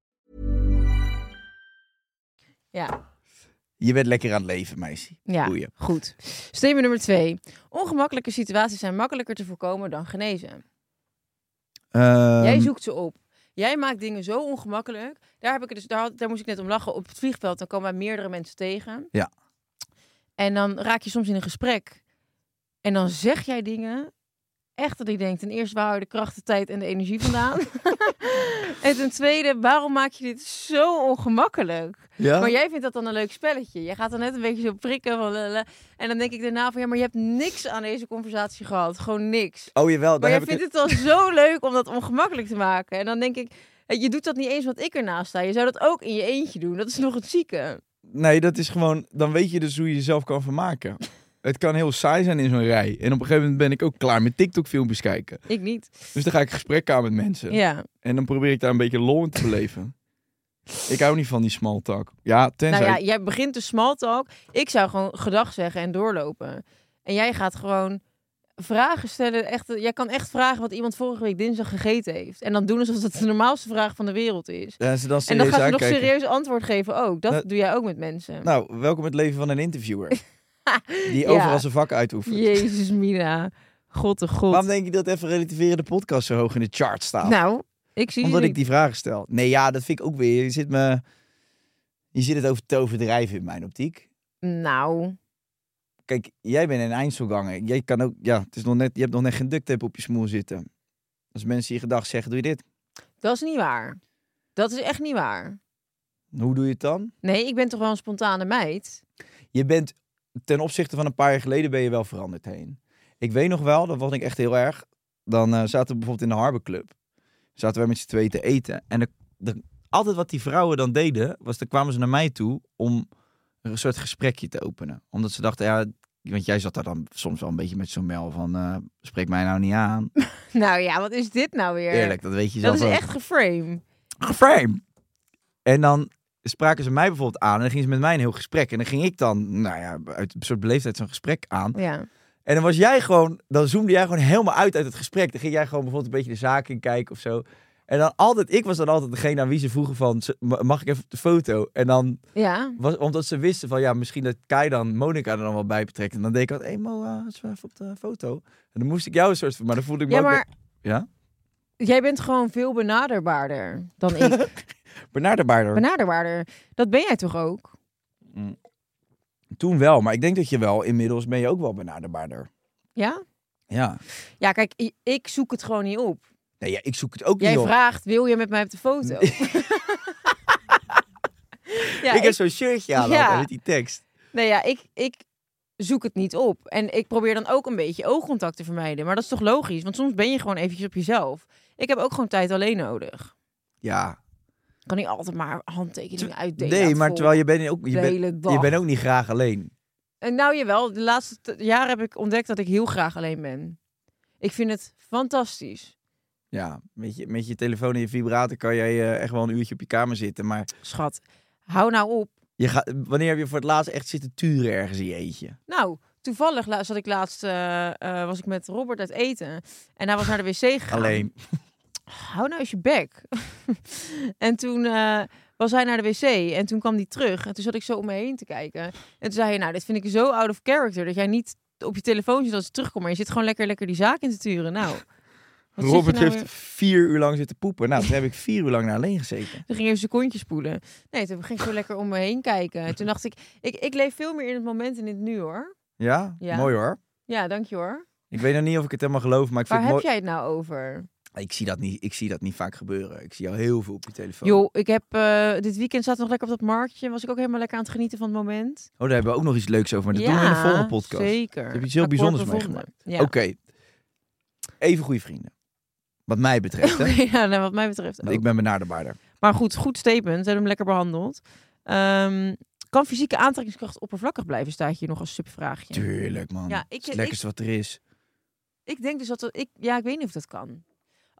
E: Ja,
F: Je bent lekker aan het leven, meisje.
E: ja
F: Goeie.
E: goed. Statement nummer twee. Ongemakkelijke situaties zijn makkelijker te voorkomen dan genezen.
F: Ehm,
E: Jij zoekt ze op. Jij maakt dingen zo ongemakkelijk. Daar, heb ik het dus, daar, had- daar moest ik net om lachen. Op het vliegveld dan komen wij meerdere mensen tegen.
F: Ja.
E: En dan raak je soms in een gesprek. En dan zeg jij dingen. Echt dat ik denk, ten eerste, waar hou je de kracht, de tijd en de energie vandaan? en ten tweede, waarom maak je dit zo ongemakkelijk?
F: ja?
E: Maar jij vindt dat dan een leuk spelletje. Jij gaat dan net een beetje zo prikken. Van, lala. en dan denk ik daarna van, ja, maar je hebt niks aan deze conversatie gehad. Gewoon niks.
F: Oh jawel,
E: Maar
F: daar
E: jij
F: heb ik
E: vindt het dan zo leuk om dat ongemakkelijk te maken. En dan denk ik, Je doet dat niet eens wat ik ernaast sta. Je zou dat ook in je eentje doen. Dat is nog het zieke.
F: Nee, dat is gewoon... Dan weet je dus hoe je jezelf kan vermaken. Het kan heel saai zijn in zo'n rij. En op een gegeven moment ben ik ook klaar met TikTok-filmpjes kijken.
E: Ik niet.
F: Dus dan ga ik gesprekken aan met mensen.
E: Ja.
F: En dan probeer ik daar een beetje lol in te beleven. ik hou niet van die small talk. Ja, tenzij...
E: Nou ja, jij begint de small talk. Ik zou gewoon gedag zeggen en doorlopen. En jij gaat gewoon vragen stellen. Echt, jij kan echt vragen wat iemand vorige week dinsdag gegeten heeft. En dan doen alsof het de normaalste vraag van de wereld is.
F: Ja, ze dan
E: En dan gaat ze nog serieus antwoord geven ook. Dat
F: Nou,
E: doe jij ook met mensen.
F: Nou, welkom het leven van een interviewer. Die overal zijn vak uitoefent.
E: Jezus, Mina. God de god.
F: Waarom denk je dat even relativerende podcast zo hoog in de chart staat?
E: Nou, ik zie
F: Omdat ik die vragen stel. Nee, ja, dat vind ik ook weer. Je zit, me... je zit het over te overdrijven in mijn optiek.
E: Nou,
F: Kijk, jij bent een eindselganger. Jij kan ook, ja, het is nog net, je hebt nog net geen duct tape op je smoel zitten. Als mensen je gedag zeggen, doe je dit.
E: dat is niet waar. Dat is echt niet waar.
F: Hoe doe je het dan?
E: Nee, ik ben toch wel een spontane meid.
F: Je bent, ten opzichte van een paar jaar geleden, ben je wel veranderd heen. Ik weet nog wel, dat vond ik echt heel erg. Dan eh, zaten we bijvoorbeeld in de Harbor Club. Zaten wij met z'n tweeën te eten. En de, de- altijd wat die vrouwen dan deden, was dan kwamen ze naar mij toe om een soort gesprekje te openen. Omdat ze dachten, ja, want jij zat daar dan soms wel een beetje met zo'n mel van, eh, spreek mij nou niet aan.
E: Nou ja, wat is dit nou weer?
F: Eerlijk, dat weet je
E: Dat
F: zelf
E: is
F: ook.
E: echt geframe.
F: geframe. En dan spraken ze mij bijvoorbeeld aan en dan gingen ze met mij een heel gesprek. En dan ging ik dan, nou ja, uit een soort beleefdheid zo'n gesprek aan.
E: Ja.
F: En dan was jij gewoon, dan zoomde jij gewoon helemaal uit uit het gesprek. Dan ging jij gewoon bijvoorbeeld een beetje de zaak in kijken of zo. En dan altijd, ik was dan altijd degene aan wie ze vroegen van, "Z- ma- mag ik even op de foto? En dan,
E: Ja.
F: was, omdat ze wisten van, ja, misschien dat Kai dan Monica er dan wel bij betrekt. En dan deed ik altijd, hé Mo, eh, even op de foto? En dan moest ik jou een soort van, maar dan voelde ik me
E: Ja,
F: ook
E: maar
F: Ja?
E: jij bent gewoon veel benaderbaarder dan ik.
F: Benaderbaarder.
E: benaderbaarder. Dat ben jij toch ook?
F: Toen wel, maar ik denk dat je wel, inmiddels ben je ook wel benaderbaarder.
E: Ja?
F: Ja.
E: Ja, kijk, ik zoek het gewoon niet op.
F: Nee, ja, ik zoek het ook
E: Jij
F: niet op.
E: vraagt, wil je met mij op de foto? ja,
F: ik heb zo'n shirtje aan
E: Ja.
F: met die tekst.
E: Nee, ja, ik, ik zoek het niet op. En ik probeer dan ook een beetje oogcontact te vermijden. Maar dat is toch logisch? Want soms ben je gewoon eventjes op jezelf. Ik heb ook gewoon tijd alleen nodig.
F: Ja.
E: Kan niet altijd maar handtekeningen uitdelen.
F: Nee, maar terwijl je bent ook, je, bent, je bent ook niet graag alleen.
E: En nou jawel, de laatste jaren heb ik ontdekt dat ik heel graag alleen ben. Ik vind het fantastisch.
F: Ja, met je, met je telefoon en je vibrator kan jij eh, echt wel een uurtje op je kamer zitten. Maar
E: Schat, hou nou op.
F: je gaat, wanneer heb je voor het laatst echt zitten turen ergens in je eentje?
E: Nou, toevallig zat ik laatst, eh, eh, was ik met Robert uit eten. En hij was naar de wc gegaan.
F: Alleen.
E: Hou nou eens je bek. en toen eh, was hij naar de wc en toen kwam hij terug. En toen zat ik zo om me heen te kijken. En toen zei hij, nou, dit vind ik zo out of character. Dat jij niet op je telefoon zit als je terugkomt. Maar je zit gewoon lekker, lekker die zaak in te turen. Nou,
F: Robert
E: nou
F: heeft
E: weer-
F: vier uur lang zitten poepen. Nou, toen heb ik vier uur lang naar alleen gezeten.
E: Toen ging even secondjes spoelen. Nee, toen ging ik zo lekker om me heen kijken. En toen dacht ik, ik, ik leef veel meer in het moment en in het nu, hoor.
F: Ja?
E: Ja.
F: Mooi hoor.
E: Ja, dank je hoor.
F: Ik weet nog niet of ik het helemaal geloof, maar ik vind
E: Waar heb
F: het mooi.
E: jij het nou over?
F: Ik zie, dat niet, ik zie dat niet vaak gebeuren. Ik zie jou heel veel op je telefoon.
E: Joh, ik heb eh, dit weekend zat nog lekker op dat marktje. Was ik ook helemaal lekker aan het genieten van het moment.
F: Oh, daar hebben we ook nog iets leuks over. Maar dat doen we in de volgende podcast.
E: Zeker.
F: Daar heb je iets heel bijzonders meegemaakt.
E: Ja.
F: Oké. Even goede vrienden. Wat mij betreft, hè.
E: Ja, nou, wat mij betreft ook.
F: ik ben benaderbaarder.
E: Maar goed, goed statement. Ze hebben hem lekker behandeld. Ehm, kan fysieke aantrekkingskracht oppervlakkig blijven? Staat hier nog als subvraagje.
F: Tuurlijk, man.
E: Ja, ik-
F: het lekkerste wat er is.
E: Ik denk dus dat, ik, ja, ik weet niet of dat kan.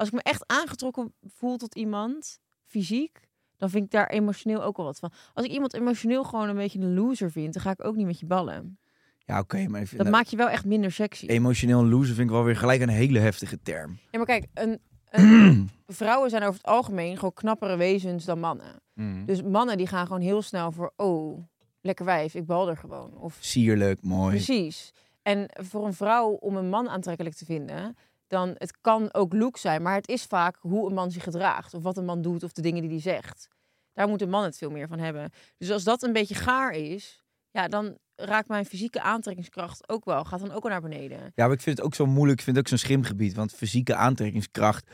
E: Als ik me echt aangetrokken voel tot iemand, fysiek, dan vind ik daar emotioneel ook wel wat van. Als ik iemand emotioneel gewoon een beetje een loser vind, dan ga ik ook niet met je ballen.
F: Ja, oké, maar even,
E: Dat
F: nou,
E: maakt je wel echt minder sexy.
F: emotioneel loser vind ik wel weer gelijk een hele heftige term.
E: Ja, maar kijk, een, een, vrouwen zijn over het algemeen gewoon knappere wezens dan mannen.
F: Mm.
E: Dus mannen die gaan gewoon heel snel voor, oh, lekker wijf, ik bal er gewoon. Of
F: Sierlijk, mooi.
E: Precies. En voor een vrouw om een man aantrekkelijk te vinden, dan het kan ook look zijn, maar het is vaak hoe een man zich gedraagt of wat een man doet of de dingen die hij zegt. Daar moet een man het veel meer van hebben. Dus als dat een beetje gaar is, ja, dan raakt mijn fysieke aantrekkingskracht ook wel, gaat dan ook wel naar beneden.
F: Ja, maar ik vind het ook zo moeilijk. Ik vind het ook zo'n schimgebied. Want fysieke aantrekkingskracht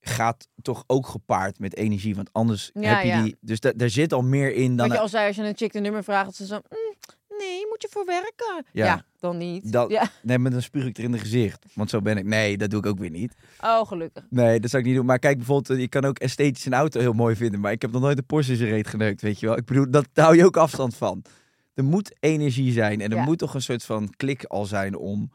F: gaat toch ook gepaard met energie. Want anders
E: Ja,
F: heb je
E: ja.
F: die... Dus da- daar zit al meer in dan...
E: Wat je al zei, als je een chick de nummer vraagt, dat ze zo, "Mm, nee, moet je voor werken.
F: Ja.
E: Ja, dan niet.
F: Dat,
E: Ja.
F: Nee, met een spuug ik er in het gezicht. Want zo ben ik. Nee, dat doe ik ook weer niet.
E: Oh, gelukkig.
F: Nee, dat zou ik niet doen. Maar kijk, bijvoorbeeld, je kan ook esthetisch een auto heel mooi vinden. Maar ik heb nog nooit een Porsche in zijn reet geneukt, weet je wel. Ik bedoel, dat, daar hou je ook afstand van. Er moet energie zijn. En er
E: Ja.
F: moet toch een soort van klik al zijn om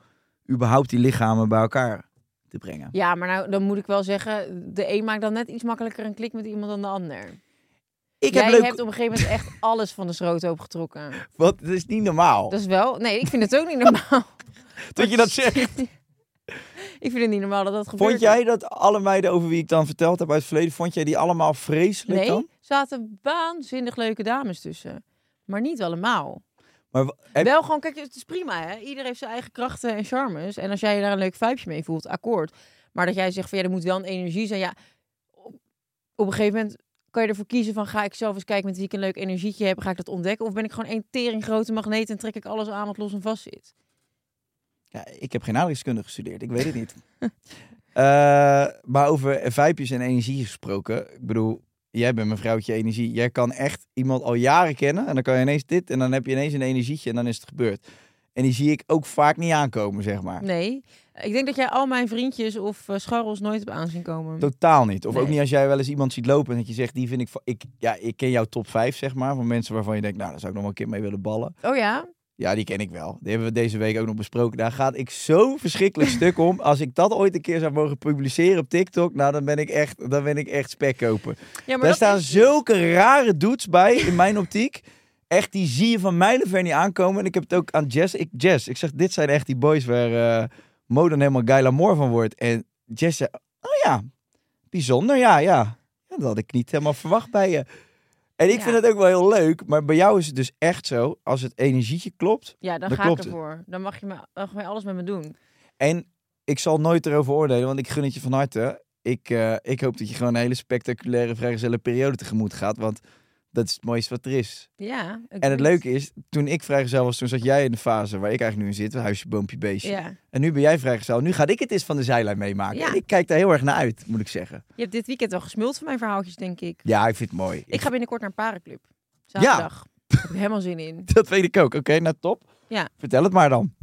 F: überhaupt die lichamen bij elkaar te brengen.
E: Ja, maar nou, dan moet ik wel zeggen, de een maakt dan net iets makkelijker een klik met iemand dan de ander.
F: Ik
E: Jij
F: heb leuk...
E: hebt op een gegeven moment echt alles van de schroot opgetrokken.
F: Wat, dat is niet normaal.
E: Dat is wel... Nee, ik vind het ook niet normaal.
F: Dat je dat zegt.
E: ik vind het niet normaal dat dat gebeurt.
F: Vond jij dat alle meiden over wie ik dan verteld heb uit het verleden, vond jij die allemaal vreselijk
E: Nee,
F: dan?
E: zaten waanzinnig leuke dames tussen. Maar niet allemaal.
F: Maar heb-
E: Wel gewoon, kijk, het is prima hè. Iedereen heeft zijn eigen krachten en charmes. En als jij daar een leuk vibeje mee voelt, akkoord. Maar dat jij zegt van ja, er moet wel een energie zijn. Ja, op, op een gegeven moment kan je ervoor kiezen van ga ik zelf eens kijken met wie ik een leuk energietje heb. Ga ik dat ontdekken? Of ben ik gewoon één tering grote magneet en trek ik alles aan wat los en vast zit?
F: Ja, ik heb geen aardrijkskunde gestudeerd, ik weet het niet. Eh, maar over vijpjes en energie gesproken. Ik bedoel, jij bent mijn vrouwtje energie. Jij kan echt iemand al jaren kennen en dan kan je ineens dit en dan heb je ineens een energietje en dan is het gebeurd. En die zie ik ook vaak niet aankomen, zeg maar.
E: Nee. Ik denk dat jij al mijn vriendjes of eh, scharrels nooit hebt aanzien komen.
F: Totaal niet. Of ook niet als jij wel eens iemand ziet lopen en dat je zegt, die vind ik... ik ja, ik ken jouw top 5, zeg maar, van mensen waarvan je denkt, nou, daar zou ik nog wel een keer mee willen ballen.
E: Oh ja?
F: Ja, die ken ik wel. Die hebben we deze week ook nog besproken. Daar gaat ik zo verschrikkelijk stuk om. Als ik dat ooit een keer zou mogen publiceren op TikTok, nou, dan ben ik echt, dan ben ik echt spek kopen.
E: Ja, maar
F: Daar staan
E: is-
F: zulke rare dudes bij, in mijn optiek. Echt, die zie je van mijlenver niet aankomen. En ik heb het ook aan Jess. Ik, Jess, ik zeg, dit zijn echt die boys waar eh Mo dan helemaal geil amour van wordt. En Jess zei, oh ja, bijzonder, ja, ja. ja. Dat had ik niet helemaal verwacht bij je. En ik
E: Ja.
F: vind het ook wel heel leuk. Maar bij jou is het dus echt zo, als het energietje klopt.
E: Ja, dan
F: Dan
E: ga ik
F: het.
E: ervoor. Dan mag je, me, dan mag je alles met me doen.
F: En ik zal nooit erover oordelen, want ik gun het je van harte. Ik, eh, ik hoop dat je gewoon een hele spectaculaire vrijgezelle periode tegemoet gaat. Want dat is het mooiste wat er is.
E: Ja.
F: En het leuke is, toen ik vrijgezel was, toen zat jij in de fase waar ik eigenlijk nu in zit. Huisje, boompje, beestje.
E: Ja.
F: En nu ben jij vrijgezel. Nu ga ik het eens van de zijlijn meemaken.
E: Ja.
F: En ik kijk daar heel erg naar uit, moet ik zeggen.
E: Je hebt dit weekend wel gesmuld van mijn verhaaltjes, denk ik.
F: Ja, ik vind het mooi.
E: Ik ga binnenkort naar een parenclub. Zaterdag. Heb ik helemaal zin in.
F: Dat weet ik ook. Oké, nou top.
E: Ja.
F: Vertel het maar dan.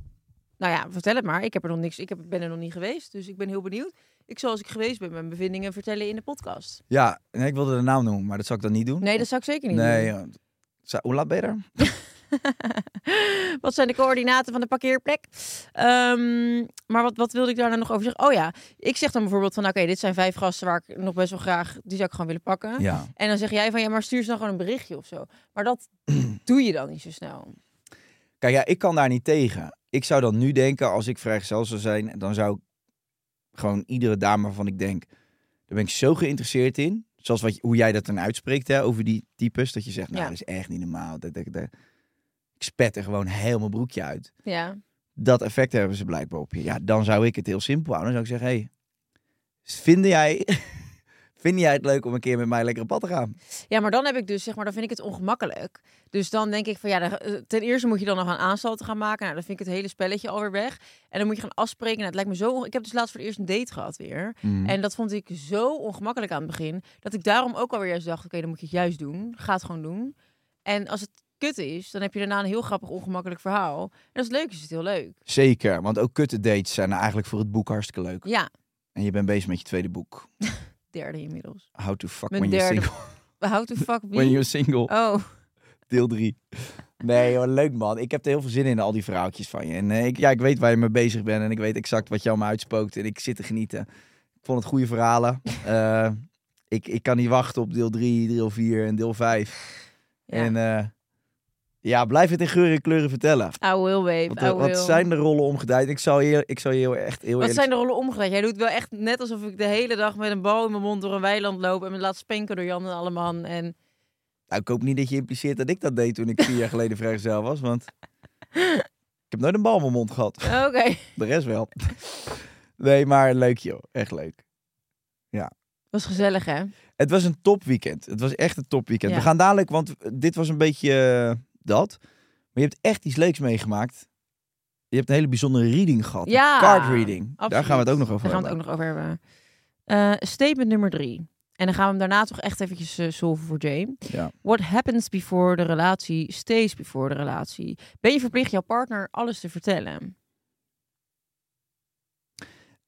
E: Nou ja, vertel het maar. Ik heb er nog niks. Ik heb, ben er nog niet geweest, dus ik ben heel benieuwd. Ik zal als ik geweest ben mijn bevindingen vertellen in de podcast.
F: Ja, nee, ik wilde de naam noemen, maar dat zal ik dan niet doen.
E: Nee, dat zou ik zeker niet
F: Nee,
E: doen.
F: ja. Zou- hoe laat ben je er?
E: Wat zijn de coördinaten van de parkeerplek? Ehm, maar wat, wat wilde ik daar nou nog over zeggen? Oh ja, ik zeg dan bijvoorbeeld van... Oké, dit zijn vijf gasten waar ik nog best wel graag... Die zou ik gewoon willen pakken.
F: Ja.
E: En dan zeg jij van... Ja, maar stuur ze dan gewoon een berichtje of zo. Maar dat doe je dan niet zo snel.
F: Kijk, ja, ik kan daar niet tegen. Ik zou dan nu denken, als ik vrijgezel zou zijn, dan zou ik gewoon iedere dame waarvan ik denk, daar ben ik zo geïnteresseerd in. Zoals wat, hoe jij dat dan uitspreekt, hè, over die types. Dat je zegt, nou,
E: Ja.
F: dat is echt niet normaal. Dat, dat, dat- ik spet er gewoon heel mijn broekje uit.
E: Ja.
F: Dat effect hebben ze blijkbaar op je. Ja, dan zou ik het heel simpel houden. Dan zou ik zeggen, hey, vind jij, vind jij het leuk om een keer met mij lekker op pad te gaan?
E: Ja, maar dan heb ik dus, zeg maar, dan vind ik het ongemakkelijk. Dus dan denk ik van, ja, dan- eh, ten eerste moet je dan nog een aanstalten gaan maken. Nou, dan vind ik het hele spelletje alweer weg. En dan moet je gaan afspreken. Nou, het lijkt me zo... Ik heb dus laatst voor het eerst een date gehad weer.
F: Mhm.
E: En dat vond ik zo ongemakkelijk aan het begin. Dat ik daarom ook alweer juist dacht, oké, dan moet je het juist doen. Ga het gewoon doen. En als het kut is, dan heb je daarna een heel grappig ongemakkelijk verhaal. En als het leuk is, is het heel leuk.
F: Zeker, want ook kutte dates zijn eigenlijk voor het boek hartstikke leuk.
E: Ja,
F: En je bent bezig met je tweede boek.
E: derde inmiddels.
F: How to fuck
E: Mijn
F: when you're
E: derde.
F: single.
E: How to fuck
F: When you're single.
E: Oh,
F: Deel 3. Nee hoor, leuk man. Ik heb er heel veel zin in, al die verhaaltjes van je. En eh, ik, ja, ik weet waar je mee bezig bent en ik weet exact wat jou me uitspookt. En ik zit te genieten. Ik vond het goede verhalen. Eh, ik, ik kan niet wachten op deel 3, deel 4 en deel 5.
E: ja.
F: En eh, ja, blijf het in geuren en kleuren vertellen.
E: I will, babe.
F: Wat,
E: I
F: eh, wat
E: will.
F: zijn de rollen omgedraaid? Ik zal je, ik je heel, echt heel
E: Wat
F: eerlijk
E: zijn de rollen omgedraaid? Jij doet wel echt net alsof ik de hele dag met een bal in mijn mond door een weiland loop en me laat spenken door Jan en Alleman. En
F: Nou, ik hoop niet dat je impliceert dat ik dat deed toen ik vier jaar geleden vrijgezel was. Want ik heb nooit een bal in mijn mond gehad.
E: oké,
F: De rest wel. Nee, maar leuk joh. Echt leuk.
E: was gezellig hè?
F: Het was een topweekend. Het was echt een topweekend.
E: Ja.
F: We gaan dadelijk, want dit was een beetje eh, dat. Maar je hebt echt iets leuks meegemaakt. Je hebt een hele bijzondere reading gehad.
E: Ja,
F: Card reading. Daar gaan we het ook nog over
E: Daar gaan we het
F: hebben.
E: ook nog over hebben. Eh, statement nummer drie. En dan gaan we hem daarna toch echt eventjes eh, solven voor Jay.
F: Ja.
E: What happens before de relatie stays before de relatie. Ben je verplicht jouw partner alles te vertellen?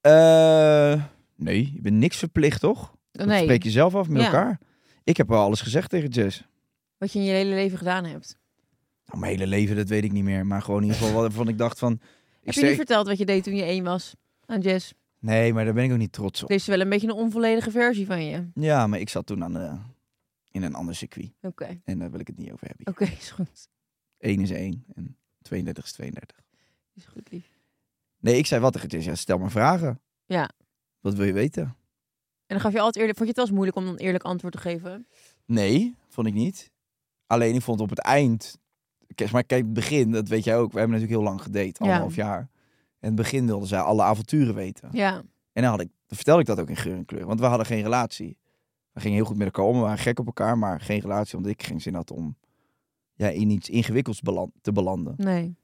F: Eh, nee, je bent niks verplicht, toch? Dat
E: Nee,
F: spreek je zelf af met
E: Ja.
F: elkaar. Ik heb wel alles gezegd tegen Jess.
E: wat je in je hele leven gedaan hebt.
F: Nou, mijn hele leven, dat weet ik niet meer. Maar gewoon in ieder geval wat- waarvan ik dacht van... Ik
E: Heb je niet verteld wat je deed toen je één was aan Jess?
F: Nee, maar daar ben ik ook niet trots op.
E: Deze is wel een beetje een onvolledige versie van je.
F: Ja, maar ik zat toen aan de, in een ander circuit.
E: Oké,
F: En daar wil ik het niet over hebben.
E: oké, is goed.
F: 1 is 1 en 32 is 32.
E: Is goed, lief.
F: Nee, ik zei wat tegen Jess. Ja, stel maar vragen.
E: Ja.
F: Wat wil je weten?
E: En dan gaf je altijd eerlijk... Vond je het wel eens moeilijk om een eerlijk antwoord te geven?
F: Nee, vond ik niet. Alleen ik vond op het eind... Kijk, maar kijk, het begin, dat weet jij ook. We hebben natuurlijk heel lang gedate, anderhalf jaar. En het begin wilden zij alle avonturen weten.
E: Ja,
F: En dan, had ik, dan vertelde ik dat ook in geur en kleur. Want we hadden geen relatie. We gingen heel goed met elkaar om. We waren gek op elkaar, maar geen relatie. Omdat ik geen zin had om ja, in iets ingewikkelds beland, te belanden.
E: nee.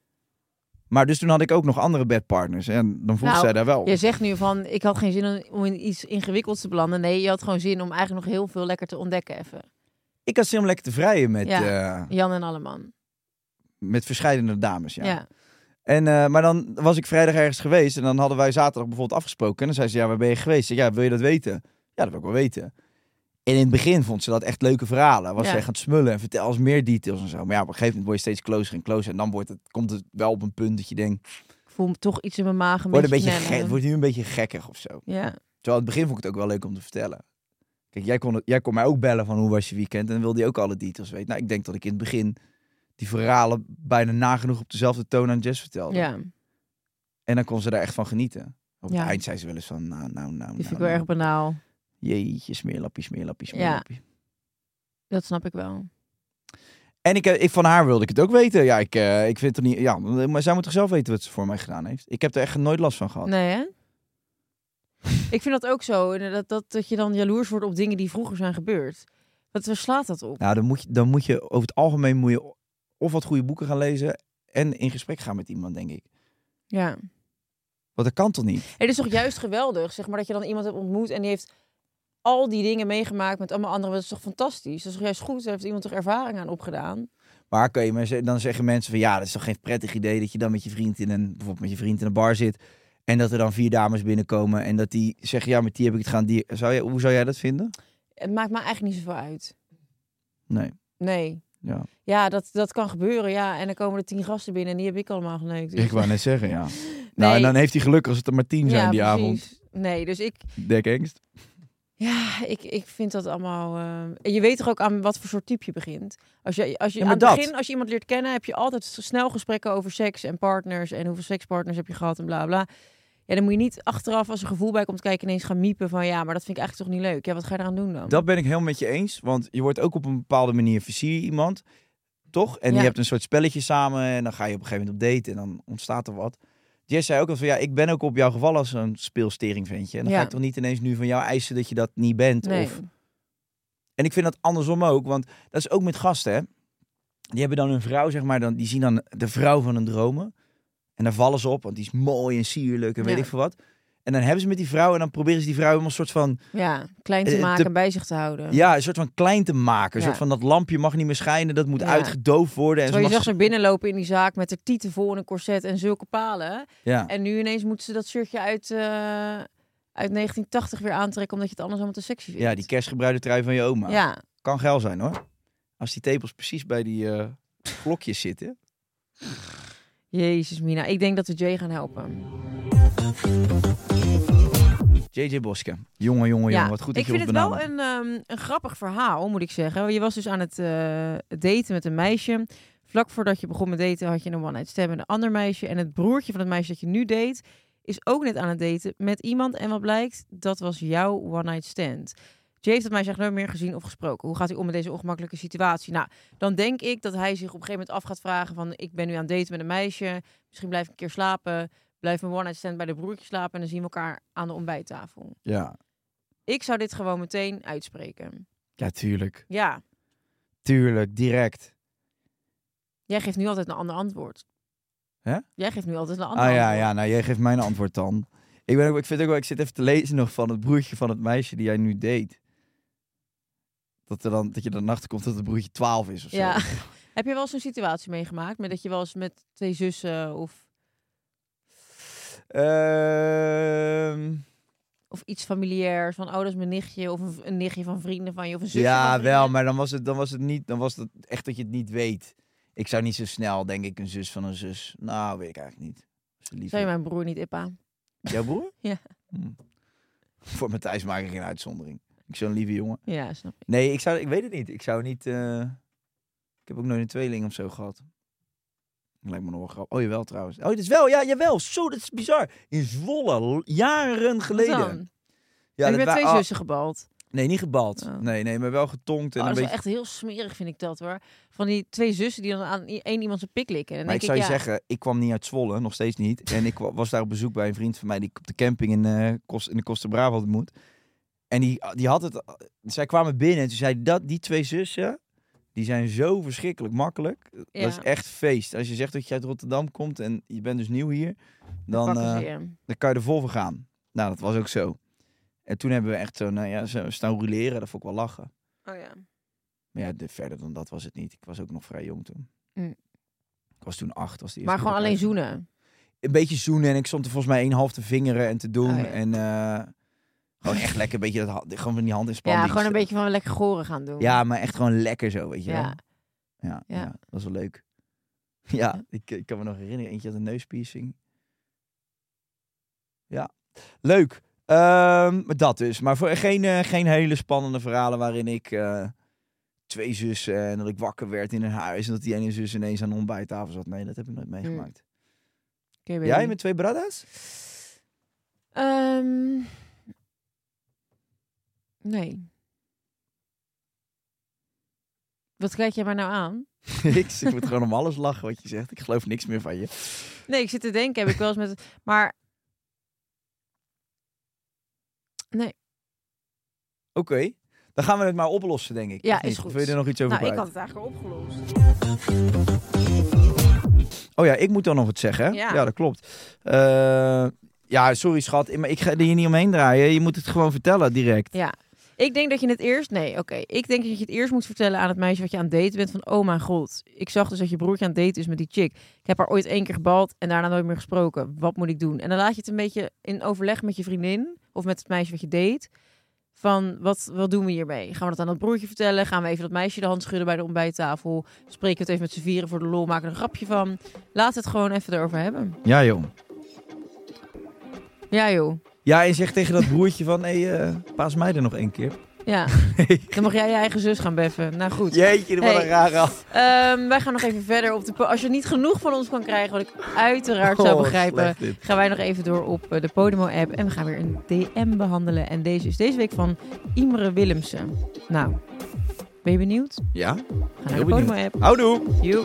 F: Maar dus toen had ik ook nog andere bedpartners. En dan vroeg
E: Nou,
F: zij daar wel.
E: Je zegt nu van, ik had geen zin om- in iets ingewikkelds te belanden. Nee, je had gewoon zin om eigenlijk nog heel veel lekker te ontdekken even.
F: Ik had zin om lekker te vrijen met,
E: Ja.
F: eh,
E: Jan en Alleman.
F: Met verschillende dames. Ja.
E: Ja.
F: En, eh, maar dan was ik vrijdag ergens geweest. En dan hadden wij zaterdag bijvoorbeeld afgesproken. En dan zei ze, ja, waar ben je geweest? Ik zei, ja, wil je dat weten? Ja, dat wil ik wel weten. En in het begin vond ze dat echt leuke verhalen. Was
E: Ja.
F: ze echt aan het smullen en vertel eens meer details en zo. Maar ja, op een gegeven moment word je steeds closer en closer. En dan wordt het, komt het wel op een punt dat je denkt,
E: Ik voel toch iets in mijn maag een
F: wordt een
E: beetje
F: beetje gek,
E: knellen.
F: wordt nu een beetje gekkig of zo.
E: Ja,
F: Terwijl in het begin vond ik het ook wel leuk om te vertellen. Kijk, jij kon, het- jij kon mij ook bellen van hoe was je weekend. En dan wilde je ook alle details weten. Nou, ik denk dat ik in het begin die verhalen bijna nagenoeg op dezelfde toon aan Jess vertelde.
E: ja.
F: En dan kon ze daar echt van genieten. Op
E: Ja.
F: het eind zei ze wel eens van, nou, nou, nou,
E: die
F: nou,
E: vind ik wel
F: nou.
E: erg banaal.
F: Jeetje, smeerlappie, smeerlappie, smeerlappie.
E: Dat snap ik wel.
F: En ik, eh, ik, van haar wilde ik het ook weten. Ja, ik, eh, ik vind het niet... Ja, maar zij moet toch zelf weten wat ze voor mij gedaan heeft. Ik heb er echt nooit last van gehad.
E: Nee, hè? ik vind dat ook zo. inderdaad, Dat, dat je dan jaloers wordt op dingen die vroeger zijn gebeurd. Wat slaat dat op?
F: Nou, dan moet, je, dan moet je over het algemeen moet je of wat goede boeken gaan lezen... en in gesprek gaan met iemand, denk ik.
E: Ja.
F: Want dat kan toch niet?
E: Het is toch juist geweldig, zeg maar, dat je dan iemand hebt ontmoet en die heeft al die dingen meegemaakt met allemaal anderen. Dat is toch fantastisch? Dat is toch juist goed? Daar heeft iemand toch ervaring aan opgedaan?
F: Maar kan je dan zeggen mensen van... ja, dat is toch geen prettig idee dat je dan met je vriend in een... bijvoorbeeld met je vriend in een bar zit... en dat er dan vier dames binnenkomen... en dat die zeggen, ja, met die heb ik het gaan... Die, zou je, hoe zou jij dat vinden?
E: Het maakt me eigenlijk niet zoveel uit.
F: Nee,
E: Nee.
F: Ja.
E: Ja, dat, dat kan gebeuren, ja. En dan komen er tien gasten binnen en die heb ik allemaal geneukt. dus-
F: Ik wou net zeggen, ja. Nou, en dan heeft hij geluk als het er maar tien zijn
E: ja,
F: die avond.
E: Nee, dus ik...
F: Dek Engst.
E: Ja, ik, ik vind dat allemaal... eh, je weet toch ook aan wat voor soort type je begint? Als je, als je
F: Ja,
E: aan het
F: dat.
E: begin, als je iemand leert kennen, heb je altijd snel gesprekken over seks en partners en hoeveel sekspartners heb je gehad en bla bla. Ja, dan moet je niet achteraf als er gevoel bij komt kijken ineens gaan miepen van ja, maar dat vind ik eigenlijk toch niet leuk. Ja, wat ga je eraan doen dan?
F: Dat ben ik helemaal met je eens. Want je wordt ook op een bepaalde manier versier iemand. Toch? En
E: Ja.
F: je hebt een soort spelletje samen. En dan ga je op een gegeven moment op date. En dan ontstaat er wat. Jess zei ook al van ja, ik ben ook op jouw geval als een speelstering ventje. En dan
E: Ja.
F: ga ik toch niet ineens nu van jou eisen dat je dat niet bent.
E: nee.
F: Of... En ik vind dat andersom ook. Want dat is ook met gasten. Hè? Die hebben dan een vrouw, zeg maar. Dan, die zien dan de vrouw van hun dromen. En daar vallen ze op. Want die is mooi en sierlijk en weet
E: Ja.
F: ik veel wat. En dan hebben ze met die vrouw. En dan proberen ze die vrouw helemaal een soort van...
E: Ja, klein te
F: Eh,
E: maken
F: te-
E: en bij zich te houden.
F: Ja, een soort van klein te maken. Een
E: Ja.
F: soort van dat lampje mag niet meer schijnen. Dat moet
E: Ja.
F: uitgedoofd worden. En ze
E: Terwijl je
F: mag...
E: zag ze binnenlopen in die zaak met de tieten vol in een corset en zulke palen.
F: Ja.
E: En nu ineens moeten ze dat shirtje uit, eh, uit 1980 weer aantrekken omdat je het anders allemaal te sexy vindt.
F: ja, die kerstgebruide trui van je oma.
E: Ja,
F: Kan geil zijn hoor. Als die tepels precies bij die eh klokjes zitten.
E: Jezus Mina. Ik denk dat we Jay gaan helpen.
F: JJ Boske. Jongen, jongen, jongen. Wat goed dat
E: ik
F: je
E: vind
F: ons
E: het wel een, ehm, een grappig verhaal, moet ik zeggen. Je was dus aan het eh, daten met een meisje. Vlak voordat je begon met daten had je een one-night stand met een ander meisje. En het broertje van het meisje dat je nu date is ook net aan het daten met iemand. En wat blijkt, dat was jouw one-night stand. Jay heeft dat meisje echt nooit meer gezien of gesproken. Hoe gaat hij om met deze ongemakkelijke situatie? Nou, dan denk ik dat hij zich op een gegeven moment af gaat vragen van... ik ben nu aan het daten met een meisje, misschien blijf ik een keer slapen... blijf mijn one-night stand bij de broertje slapen... en dan zien we elkaar aan de ontbijttafel.
F: Ja.
E: Ik zou dit gewoon meteen uitspreken.
F: ja, tuurlijk.
E: Ja,
F: Tuurlijk, direct.
E: jij geeft nu altijd een ander antwoord.
F: Hè?
E: Jij geeft nu altijd een ander
F: Ah ja,
E: antwoord.
F: ja, nou jij geeft mij een antwoord dan. Ik, ben ook, ik vind ook wel, ik zit even te lezen nog van het broertje van het meisje die jij nu deed. Dat, er dan, dat je dan achter komt dat het broertje 12 is of zo.
E: Ja. Heb je wel eens een situatie meegemaakt met dat je wel eens met twee zussen of,
F: Ehm,
E: of iets familiairs van oh dat is mijn nichtje of een, een nichtje van vrienden van je of een zusje
F: ja, wel, maar dan was, het, dan was het niet. Dan was het echt dat je het niet weet. Ik zou niet zo snel, denk ik, een zus van een zus. Nou, weet ik eigenlijk niet. Lief
E: Zou je mijn broer niet Ippa?
F: Jouw broer?
E: Ja.
F: Hm. Voor Matthijs maak ik geen uitzondering. Ik zo'n lieve jongen.
E: Ja, snap ik.
F: Nee, ik, zou, ik weet het niet. Ik zou niet... eh, Ik heb ook nooit een tweeling of zo gehad. Lijkt me nog wel grappig. Oh, jawel trouwens. Oh, dat is wel. Ja, jawel. Zo, dat is bizar. In Zwolle, jaren geleden. Ja,
E: Heb je twee
F: ah,
E: zussen gebald?
F: Nee, niet gebald.
E: Oh.
F: Nee, nee, maar wel getonkt en
E: Oh,
F: een
E: dat is
F: beetje...
E: wel echt heel smerig, vind ik dat hoor. Van die twee zussen die dan aan één iemand zijn pik likken. En dan
F: Maar ik
E: denk
F: zou je
E: ja,
F: zeggen, ik kwam niet uit Zwolle, nog steeds niet. En ik wa- was daar op bezoek bij een vriend van mij die ik op de camping in, eh Kost, in de Costa Brava had ontmoet. En die, die had het, zij kwamen binnen en toen zei dat die twee zussen, die zijn zo verschrikkelijk makkelijk. Dat is
E: Ja.
F: echt feest. Als je zegt dat je uit Rotterdam komt en je bent dus nieuw hier, dan,
E: ze
F: eh, dan kan je er vol voor gaan. Nou, dat was ook zo. En toen hebben we echt zo, nou ja, zo staan rouleren, dat vond ik wel lachen.
E: Oh ja.
F: Maar ja, de, verder dan dat was het niet. Ik was ook nog vrij jong toen.
E: Mm.
F: Ik was toen acht. Was die
E: Maar gewoon alleen zoenen.
F: een beetje zoenen en ik stond er volgens mij één half te vingeren en te doen.
E: Oh, ja.
F: En eh, gewoon echt lekker een beetje dat, gewoon van die hand in spanning.
E: Ja, gewoon een beetje van lekker goren gaan doen.
F: Ja, maar echt gewoon lekker zo, weet je wel.
E: Ja.
F: Ja, ja.
E: Ja.
F: dat was wel leuk. Ja, ik, ik kan me nog herinneren. Eentje had een neuspiercing. Ja, leuk. Maar dat dus. Maar voor geen, eh, geen hele spannende verhalen waarin ik eh, twee zussen en dat ik wakker werd in een huis en dat die ene zus ineens aan de ontbijttafel zat. Nee, dat heb ik nooit meegemaakt.
E: Oké,
F: Jij met twee?
E: Ehm, nee. Wat kijk jij mij nou aan?
F: ik, ik moet gewoon om alles lachen wat je zegt. Ik geloof niks meer van je.
E: Nee, ik zit te denken, heb ik wel eens met... Maar
F: Oké, dan gaan we het maar oplossen, denk ik.
E: Ja, is goed.
F: Of wil je er nog iets over
E: nou, ik had het eigenlijk opgelost.
F: Oh ja, ik moet dan nog wat zeggen.
E: Ja.
F: dat klopt. Eh, ja, sorry schat, maar ik ga er hier niet omheen draaien. Je moet het gewoon vertellen direct.
E: Ja. Ik denk dat je het eerst... Nee, oké. Ik denk dat je het eerst moet vertellen aan het meisje wat je aan het daten bent. Van, oh mijn god. Ik zag dus dat je broertje aan het daten is met die chick. Ik heb haar ooit één keer gebald en daarna nooit meer gesproken. Wat moet ik doen? En dan laat je het een beetje in overleg met je vriendin. Of met het meisje wat je date. Van, wat, wat doen we hiermee? Gaan we dat aan dat broertje vertellen? Gaan we even dat meisje de hand schudden bij de ontbijttafel? Spreken we het even met z'n vieren voor de lol? Maken er een grapje van? Laat het gewoon even erover hebben.
F: Ja, joh.
E: Ja, joh.
F: Ja, en zeg tegen dat broertje van, hé, hey, eh, paas mij er nog één keer.
E: Ja. Dan mag jij je eigen zus gaan beffen. Nou goed.
F: Jeetje, wat
E: Hey.
F: een rare af.
E: Ehm, wij gaan nog even verder op de. Als je niet genoeg van ons kan krijgen, wat ik uiteraard zou
F: Oh,
E: begrijpen, gaan wij nog even door op eh, de Podimo-app en we gaan weer een DM behandelen. En deze is deze week van Imre Willemsen. Nou, ben je benieuwd?
F: Ja,
E: Ga naar
F: heel
E: de. Podimo-app.
F: Houdoe.
E: Joe.